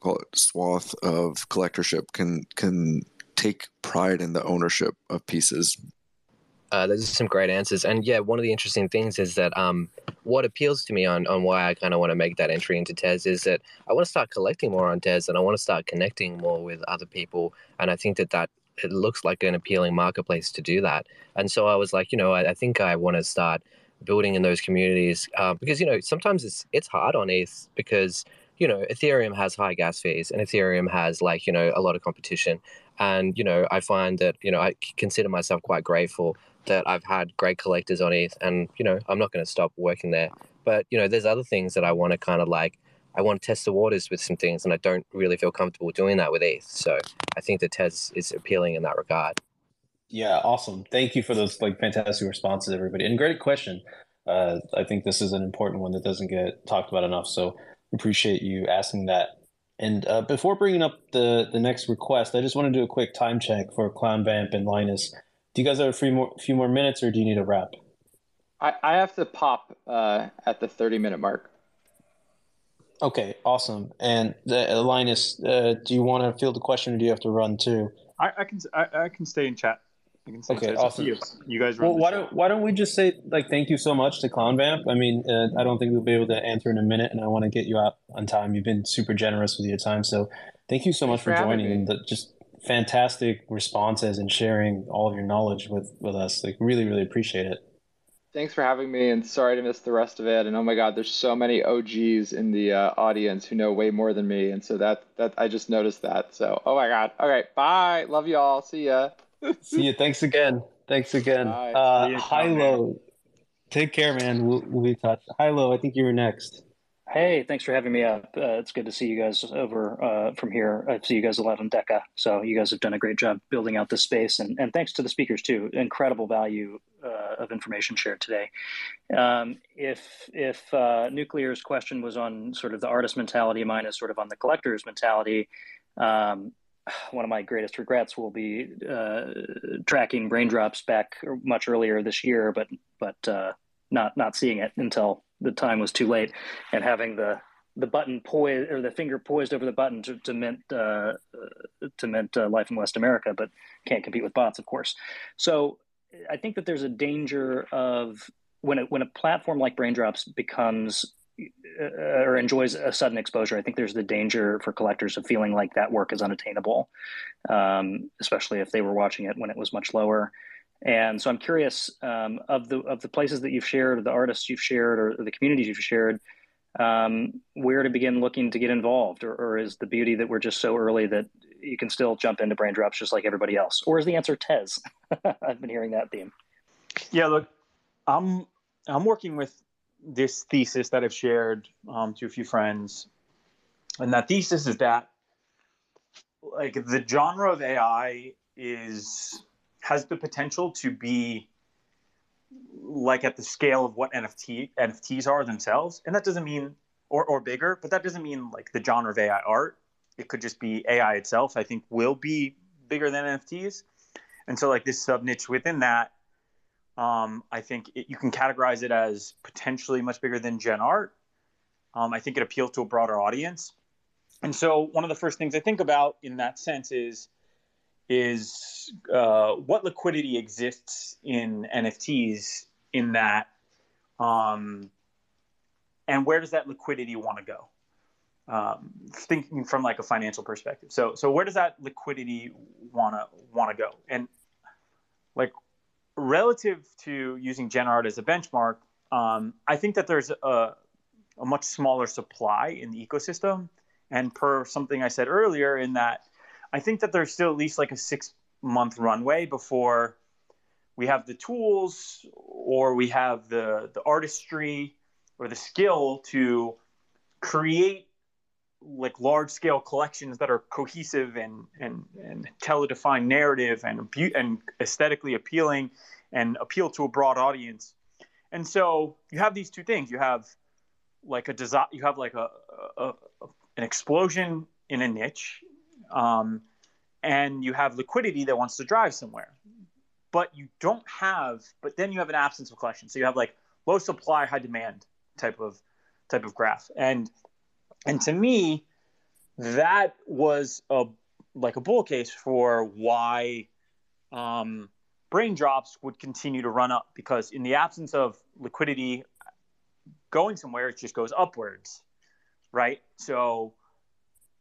call it swath of collectorship can can take pride in the ownership of pieces. Uh, those are some great answers, and yeah, one of the interesting things is that um, what appeals to me on on why I kind of want to make that entry into Tez is that I want to start collecting more on Tez, and I want to start connecting more with other people, and I think that that it looks like an appealing marketplace to do that. And so I was like, you know, I, I think I want to start building in those communities uh, because you know sometimes it's it's hard on ETH because you know Ethereum has high gas fees and Ethereum has like you know a lot of competition. And you know I find that you know I consider myself quite grateful that I've had great collectors on ETH, and you know I'm not going to stop working there. But you know there's other things that I want to kind of like I want to test the waters with some things, and I don't really feel comfortable doing that with ETH. So I think the Tez is appealing in that regard. Yeah, awesome. Thank you for those like fantastic responses, everybody, and great question. Uh, I think this is an important one that doesn't get talked about enough. So appreciate you asking that. And uh, before bringing up the the next request, I just want to do a quick time check for Clown Vamp and Linus. Do you guys have a few more few more minutes, or do you need a wrap? I, I have to pop uh, at the thirty minute mark. Okay, awesome. And uh, Linus, uh, do you want to field the question, or do you have to run too? I, I can I, I, can stay in chat. Okay, awesome. You. you. guys. well, why don't why don't we just say like thank you so much to ClownVamp? I mean, uh, I don't think we'll be able to answer in a minute, and I want to get you out on time. You've been super generous with your time, so thank you so much for, for joining and the, just fantastic responses and sharing all of your knowledge with with us. Like, really, really appreciate it. Thanks for having me, and sorry to miss the rest of it. And oh my God, there's so many OGs in the uh, audience who know way more than me, and so that that I just noticed that. So oh my God. All right, bye. Love you all. See ya. See you. Thanks again. Thanks again. Uh, Hilo, take care, man. We'll, we'll be in touch. Hilo, I think you were next. Hey, thanks for having me up. Uh, it's good to see you guys over uh, from here. I see you guys a lot on DECA. So you guys have done a great job building out this space. And, and thanks to the speakers, too. Incredible value uh, of information shared today. Um, if if uh, Nuclear's question was on sort of the artist mentality, mine is sort of on the collector's mentality. Um, one of my greatest regrets will be uh, tracking Braindrops back much earlier this year, but but uh, not not seeing it until the time was too late, and having the the button poised or the finger poised over the button to, to mint uh, to mint uh, life in West America, but can't compete with bots, of course. So I think that there's a danger of when it, when a platform like Braindrops becomes uh, or enjoys a sudden exposure, I think there's the danger for collectors of feeling like that work is unattainable, um, especially if they were watching it when it was much lower. And so I'm curious um, of the of the places that you've shared, or the artists you've shared, or, the communities you've shared, um, where to begin looking to get involved, or, or, is the beauty that we're just so early that you can still jump into brain drops just like everybody else, or is the answer Tez? I've been hearing that theme. Yeah, look, I'm I'm working with this thesis that I've shared um, to a few friends, and that thesis is that like the genre of AI is has the potential to be like at the scale of what NFT NFTs are themselves. And that doesn't mean or, or bigger, but that doesn't mean like the genre of AI art. It could just be AI itself, I think will be bigger than NFTs. And so like this sub niche within that, um, I think it, you can categorize it as potentially much bigger than Gen Art. Um, I think it appeals to a broader audience. And so one of the first things I think about in that sense is is uh, what liquidity exists in NFTs in that, um, and where does that liquidity want to go? Um, thinking from like a financial perspective. So, so where does that liquidity want to want to go? And like relative to using GenArt as a benchmark, um, I think that there's a, a much smaller supply in the ecosystem. And per something I said earlier, in that I think that there's still at least like a six month runway before we have the tools or we have the the artistry or the skill to create like large scale collections that are cohesive and and and tell a defined narrative and and aesthetically appealing and appeal to a broad audience. And so you have these two things. You have like a design. You have like a, a, a an explosion in a niche um, and you have liquidity that wants to drive somewhere. But you don't have, but then you have an absence of collection. So you have like low supply, high demand type of type of graph. And and to me, that was a like a bull case for why um, Braindrops would continue to run up because in the absence of liquidity going somewhere, it just goes upwards, right? So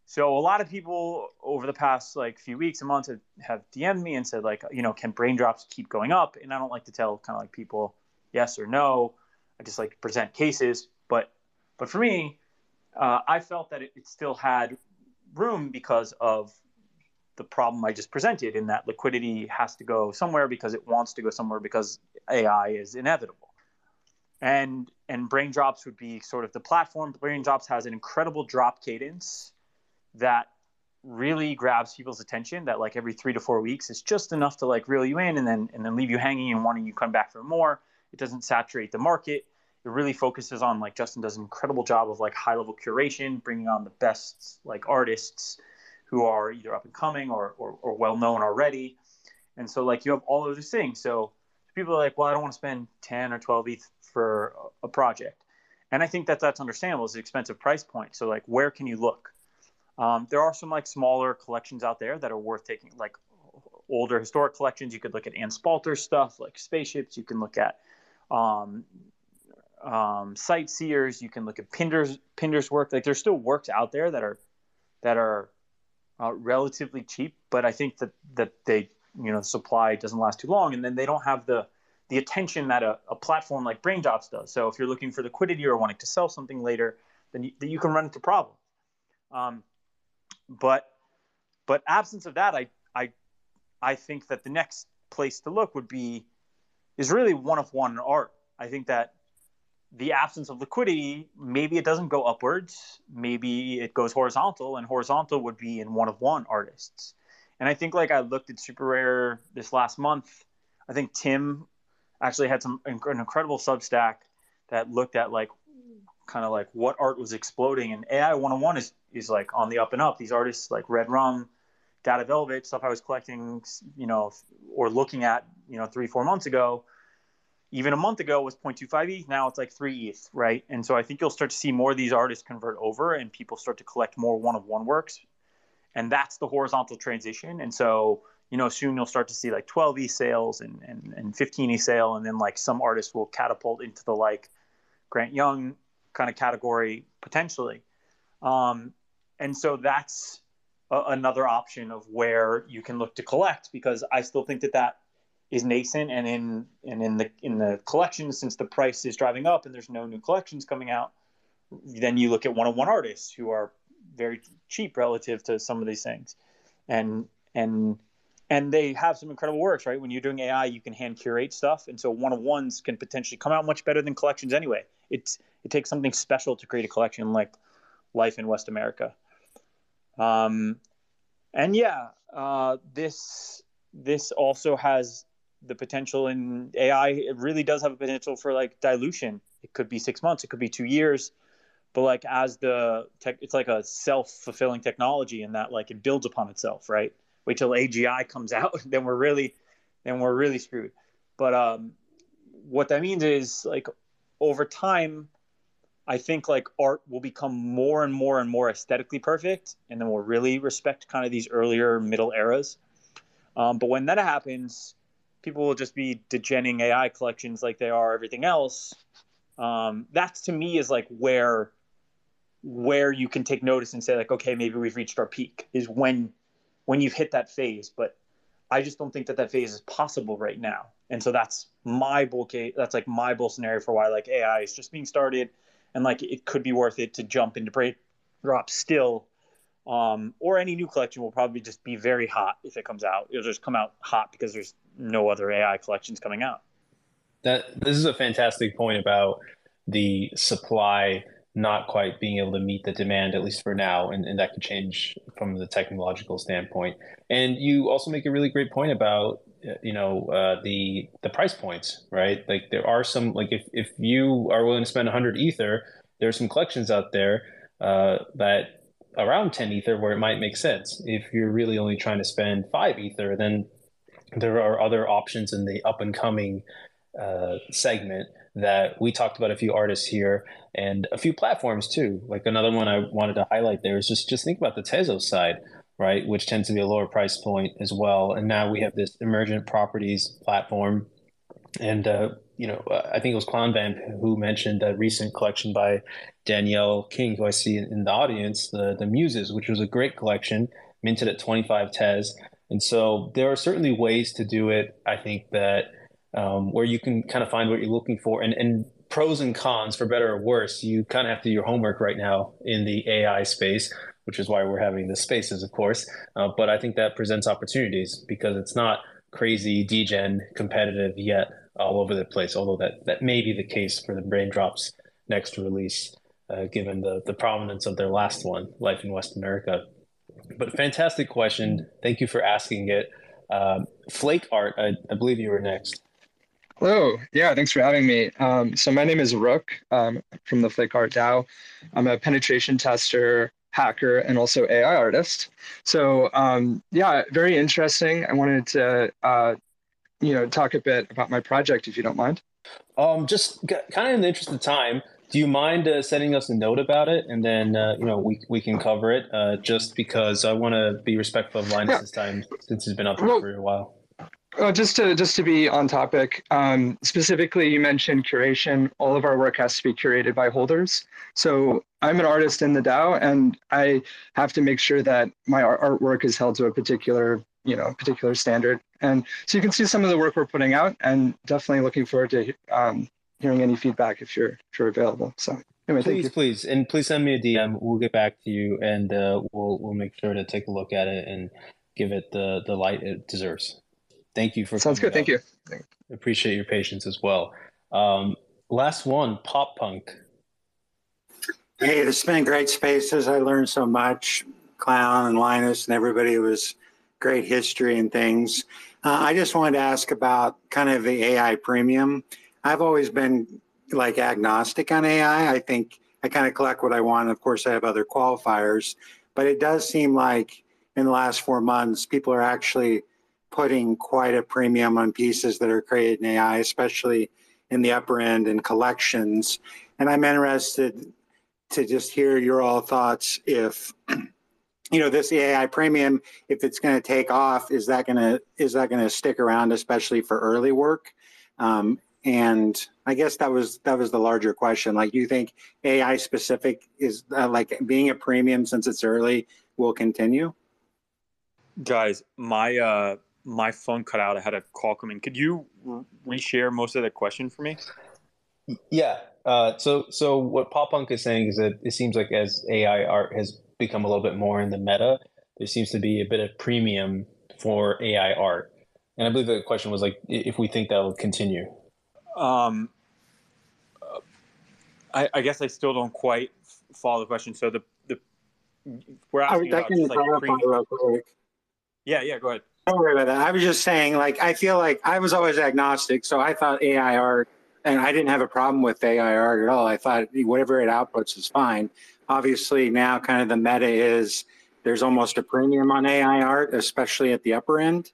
so a lot of people over the past like few weeks and months have, have DM'd me and said like, you know, can brain drops keep going up? And I don't like to tell kind of like people yes or no. I just like present cases. But but for me, uh, I felt that it, it still had room because of the problem I just presented in that liquidity has to go somewhere because it wants to go somewhere because AI is inevitable. And and brain drops would be sort of the platform. Brain drops has an incredible drop cadence that really grabs people's attention that like every three to four weeks is just enough to like reel you in and then and then leave you hanging and wanting you come back for more it doesn't saturate the market it really focuses on like justin does an incredible job of like high level curation bringing on the best like artists who are either up and coming or, or, or well known already. And so like you have all of these things. So people are like well i don't want to spend 10 or 12 eth for a project. And i think that that's understandable. It's an expensive price point. So like where can you look? Um, there are some like smaller collections out there that are worth taking, like older historic collections. You could look at Anne Spalter stuff like spaceships. You can look at um, um, sightseers. You can look at Pindar's Pindar's work. Like there's still works out there that are that are uh, relatively cheap, but I think that that they you know supply doesn't last too long, and then they don't have the the attention that a, a platform like Braindrops does. So if you're looking for liquidity or wanting to sell something later, then you, that you can run into problems. Um, but but absence of that, I I I think that the next place to look would be is really one of one art. I think that the absence of liquidity, maybe it doesn't go upwards, maybe it goes horizontal, and horizontal would be in one of one artists. And I think like I looked at Super Rare this last month. I think Tim actually had some an incredible Substack that looked at like kind of like what art was exploding, and AI 101 is is like on the up and up. These artists like Red Rum, Data Velvet, stuff I was collecting, you know, or looking at, you know, three four months ago even a month ago was 0.25 ETH. Now it's like 3 ETH, right? And so I think you'll start to see more of these artists convert over and people start to collect more one of one works. And that's the horizontal transition. And so, you know, soon you'll start to see like 12 ETH sales and, and, and 15 ETH sale. And then like some artists will catapult into the like Grant Yun kind of category potentially. Um, and so that's a, another option of where you can look to collect because I still think that that is nascent and in and in the in the collection since the price is driving up and there's no new collections coming out then you look at one-on-one artists who are very cheap relative to some of these things. And and and they have some incredible works right? When you're doing ai you can hand curate stuff. And so one-on-ones can potentially come out much better than collections anyway. It's it takes something special to create a collection like life in west america. Um and yeah uh this this also has the potential in AI, it really does have a potential for like dilution. It could be six months, it could be two years, but like as the tech, it's like a self fulfilling technology in that like it builds upon itself, right? Wait till AGI comes out, then we're really, then we're really screwed. But um, what that means is like over time, I think like art will become more and more and more aesthetically perfect, and then we'll really respect kind of these earlier middle eras. Um, but when that happens, people will just be degening AI collections like they are everything else. Um, that's to me is like where where you can take notice and say like, okay, maybe we've reached our peak is when when you've hit that phase. But I just don't think that that phase is possible right now. And so that's my bull case. That's like my bull scenario for why like AI is just being started, and like it could be worth it to jump into break drop still um, or any new collection will probably just be very hot if it comes out. It'll just come out hot because there's no other AI collections coming out. That this is a fantastic point about the supply not quite being able to meet the demand, at least for now, and, and that could change from the technological standpoint. And you also make a really great point about you know uh, the the price points, right? Like there are some like if if you are willing to spend 100 ether, there are some collections out there uh, that around 10 ether where it might make sense. If you're really only trying to spend five ether, then there are other options in the up and coming uh, segment that we talked about a few artists here and a few platforms too. Like another one I wanted to highlight there is just just think about the Tezos side, right, which tends to be a lower price point as well. And now we have this emergent properties platform, and uh, you know uh, I think it was Clownvamp who mentioned that recent collection by Danielle King, who I see in the audience, the the Muses, which was a great collection, minted at 25 Tez. And so there are certainly ways to do it. I think that um, where you can kind of find what you're looking for and, and pros and cons for better or worse. You kind of have to do your homework right now in the AI space, which is why we're having the spaces, of course. Uh, but I think that presents opportunities because it's not crazy degen competitive yet all over the place. Although that that may be the case for the Braindrops next release, uh, given the the prominence of their last one, Life in West America. But fantastic question. Thank you for asking it. Um, Flake Art, I, I, believe you were next. Hello. Yeah, thanks for having me. Um, so my name is Rook um, from the Flake Art DAO. I'm a penetration tester, hacker, and also AI artist. So um, yeah, very interesting. I wanted to uh, you know talk a bit about my project if you don't mind. Um, just kind of in the interest of time, do you mind uh, sending us a note about it, and then uh, you know we we can cover it? Uh, just because I want to be respectful of Linus's yeah. time since he's been up well, for a while. Uh, just to just to be on topic, um, specifically, you mentioned curation. All of our work has to be curated by holders. So I'm an artist in the DAO, and I have to make sure that my artwork is held to a particular you know particular standard. And so you can see some of the work we're putting out, and definitely looking forward to um, hearing any feedback if you're if you're available. So anyway, please, please, and please send me a DM. We'll get back to you, and uh, we'll we'll make sure to take a look at it and give it the the light it deserves. Thank you for sounds good. Thank you. Appreciate your patience as well. Um, last one, pop punk. Hey, this has been great spaces. I learned so much. Clown and Linus and everybody was great history and things. Uh, I just wanted to ask about kind of the AI premium. I've always been like agnostic on AI. I think I kind of collect what I want. Of course, I have other qualifiers, but it does seem like in the last four months, people are actually putting quite a premium on pieces that are created in AI, especially in the upper end and collections. And I'm interested to just hear your all thoughts if you know this AI premium, if it's going to take off, is that going to is that going to stick around, especially for early work? Um, and I guess that was that was the larger question. Like, do you think AI specific is uh, like being a premium since it's early will continue? Guys, my uh, my phone cut out. I had a call coming. Could you reshare most of the question for me? Yeah. Uh, so so what Pop Punk is saying is that it seems like as AI art has become a little bit more in the meta, there seems to be a bit of premium for AI art. And I believe the question was like if we think that will continue. Um, I, I, guess I still don't quite follow the question. So the the we're asking I, about like. Yeah, yeah. Go ahead. Don't worry about that. I was just saying, like, I feel like I was always agnostic, so I thought AI art, and I didn't have a problem with AI art at all. I thought whatever it outputs is fine obviously now kind of the meta is there's almost a premium on AI art, especially at the upper end.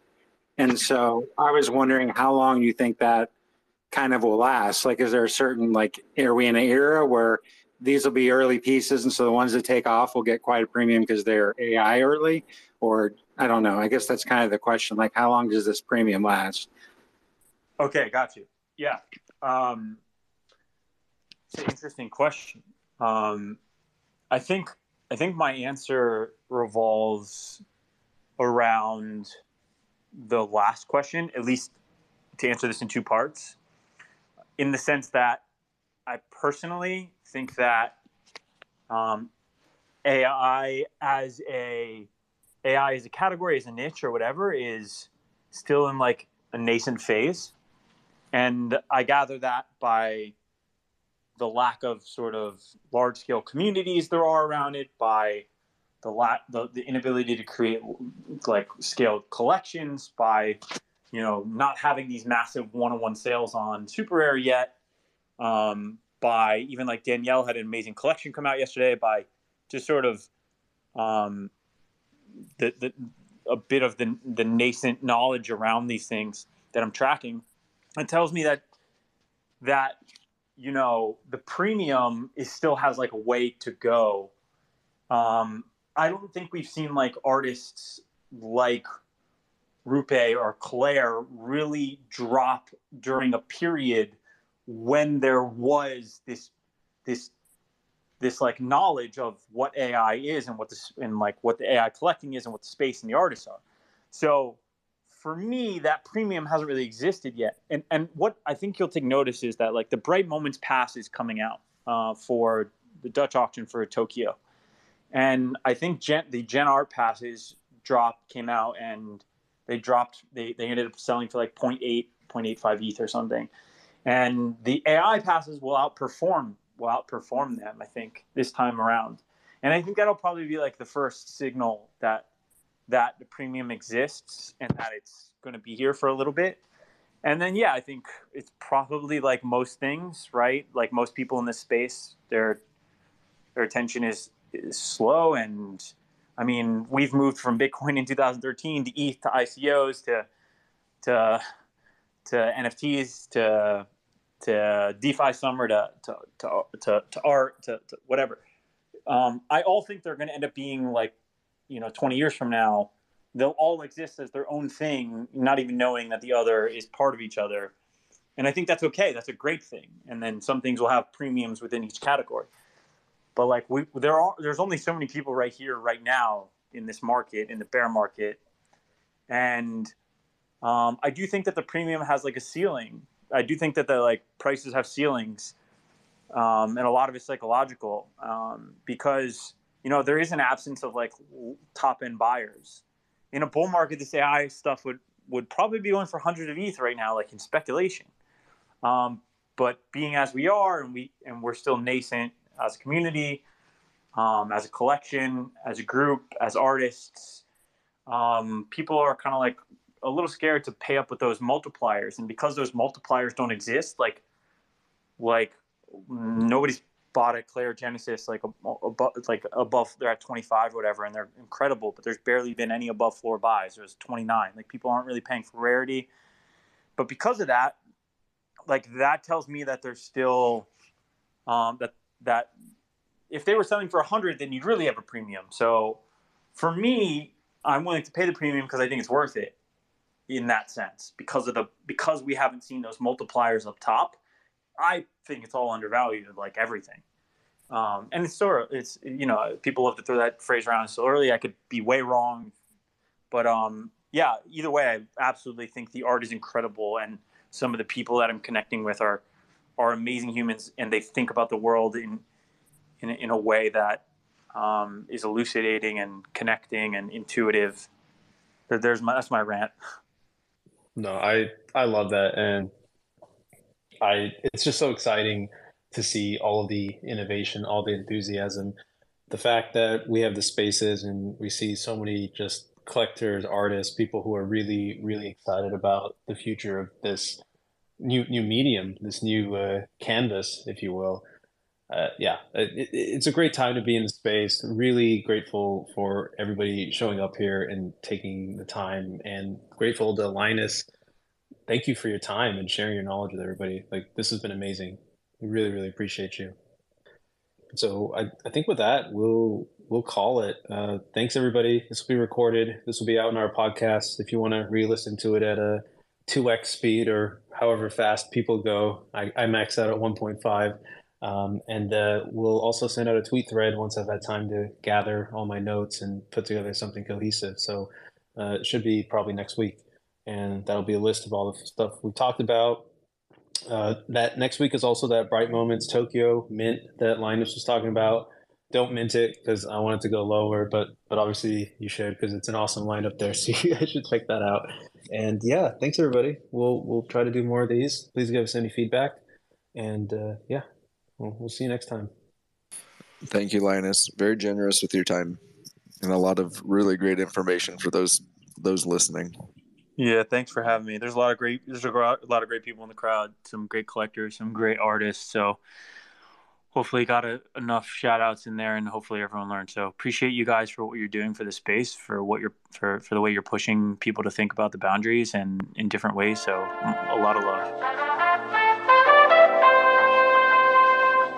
And so I was wondering how long you think that kind of will last. Like, is there a certain like are we in an era where these will be early pieces, and so the ones that take off will get quite a premium because they're AI early, or I don't know. I guess that's kind of the question. Like, how long does this premium last? Okay, got you. Yeah, um, it's an interesting question. Um, I think I think my answer revolves around the last question, at least to answer this in two parts. In the sense that I personally think that um, AI as a AI as a category, as a niche or whatever, is still in like a nascent phase, and I gather that by the lack of sort of large scale communities there are around it, by the lack the, the inability to create like scaled collections, by you know not having these massive one on one sales on super rare yet, um, by even like Danielle had an amazing collection come out yesterday, by just sort of um, the, the a bit of the the nascent knowledge around these things that I'm tracking. It tells me that that you know the premium is still has like a way to go um i don't think we've seen like artists like Roope or Claire really drop during a period when there was this this this like knowledge of what AI is and what this and like what the AI collecting is and what the space and the artists are. So for me, that premium hasn't really existed yet. And and what I think you'll take notice is that like the Bright Moments Pass is coming out uh, for the Dutch auction for Tokyo, and I think Gen, the Gen Art passes drop came out and they dropped they they ended up selling for like 0.8 0.85 ETH or something, and the AI passes will outperform will outperform them I think this time around, and I think that'll probably be like the first signal that that the premium exists and that it's going to be here for a little bit. And then, yeah, I think it's probably like most things, right? Like most people in this space, their their attention is, is slow. And I mean, we've moved from Bitcoin in 2013 to ETH to ICOs to to to NFTs to to DeFi Summer to to to to, to art to, to whatever. Um, I all think they're going to end up being like, you know, 20 years from now, they'll all exist as their own thing, not even knowing that the other is part of each other. And I think that's okay. That's a great thing. And then some things will have premiums within each category. But like we, there are, there's only so many people right here, right now, in this market, in the bear market, and um, I do think that the premium has like a ceiling. I do think that the like prices have ceilings, um, and a lot of it's psychological um, because you know there is an absence of like top end buyers. In a bull market, this AI stuff would would probably be going for hundreds of ETH right now, like in speculation. Um, but being as we are, and we and we're still nascent as a community, um, as a collection, as a group, as artists, um, people are kind of like a little scared to pay up with those multipliers, and because those multipliers don't exist, like like nobody's bought a Claire Genesis like above like above they're at 25 or whatever, and they're incredible, but there's barely been any above floor buys. There's 29. Like people aren't really paying for rarity, but because of that, like that tells me that there's still um, that that if they were selling for 100 then you'd really have a premium. So for me i'm willing to pay the premium because i think it's worth it in that sense because of the because we haven't seen those multipliers up top. I think it's all undervalued like everything. Um, and it's sort of it's you know people love to throw that phrase around. So early i could be way wrong. But um yeah either way i absolutely think the art is incredible and some of the people that i'm connecting with are are amazing humans and they think about the world in in, in a way that um, is elucidating and connecting and intuitive. There's my that's my rant. No, I I love that, and I it's just so exciting to see all of the innovation, all the enthusiasm, the fact that we have the spaces and we see so many just collectors, artists, people who are really really excited about the future of this new new medium, this new uh, canvas, if you will uh, yeah, it, it's a great time to be in the space. Really grateful for everybody showing up here and taking the time, and grateful to Linus. Thank you for your time and sharing your knowledge with everybody. Like this has been amazing. We really, really appreciate you. So I, I think with that we'll we'll call it. Uh, thanks everybody. This will be recorded. This will be out in our podcast. If you want to re-listen to it at a two x speed or however fast people go, I, I max out at one point five. Um, and uh, we'll also send out a tweet thread once I've had time to gather all my notes and put together something cohesive. So uh, it should be probably next week. And that'll be a list of all the stuff we talked about. Uh, that next week is also that Bright Moments Tokyo mint that Linus was talking about. Don't mint it because I want it to go lower, but but obviously you should because it's an awesome lineup there. So you guys should check that out. And yeah, thanks everybody. We'll we'll try to do more of these. Please give us any feedback. And uh, yeah, well, we'll see you next time. Thank you, Linus. Very generous with your time and a lot of really great information for those those listening. Yeah, thanks for having me. There's a lot of great there's a lot of great people in the crowd, some great collectors, some great artists. So hopefully got a, enough shout outs in there and hopefully everyone learned. So appreciate you guys for what you're doing for the space, for what you're for for the way you're pushing people to think about the boundaries and in different ways. So mm, a lot of love.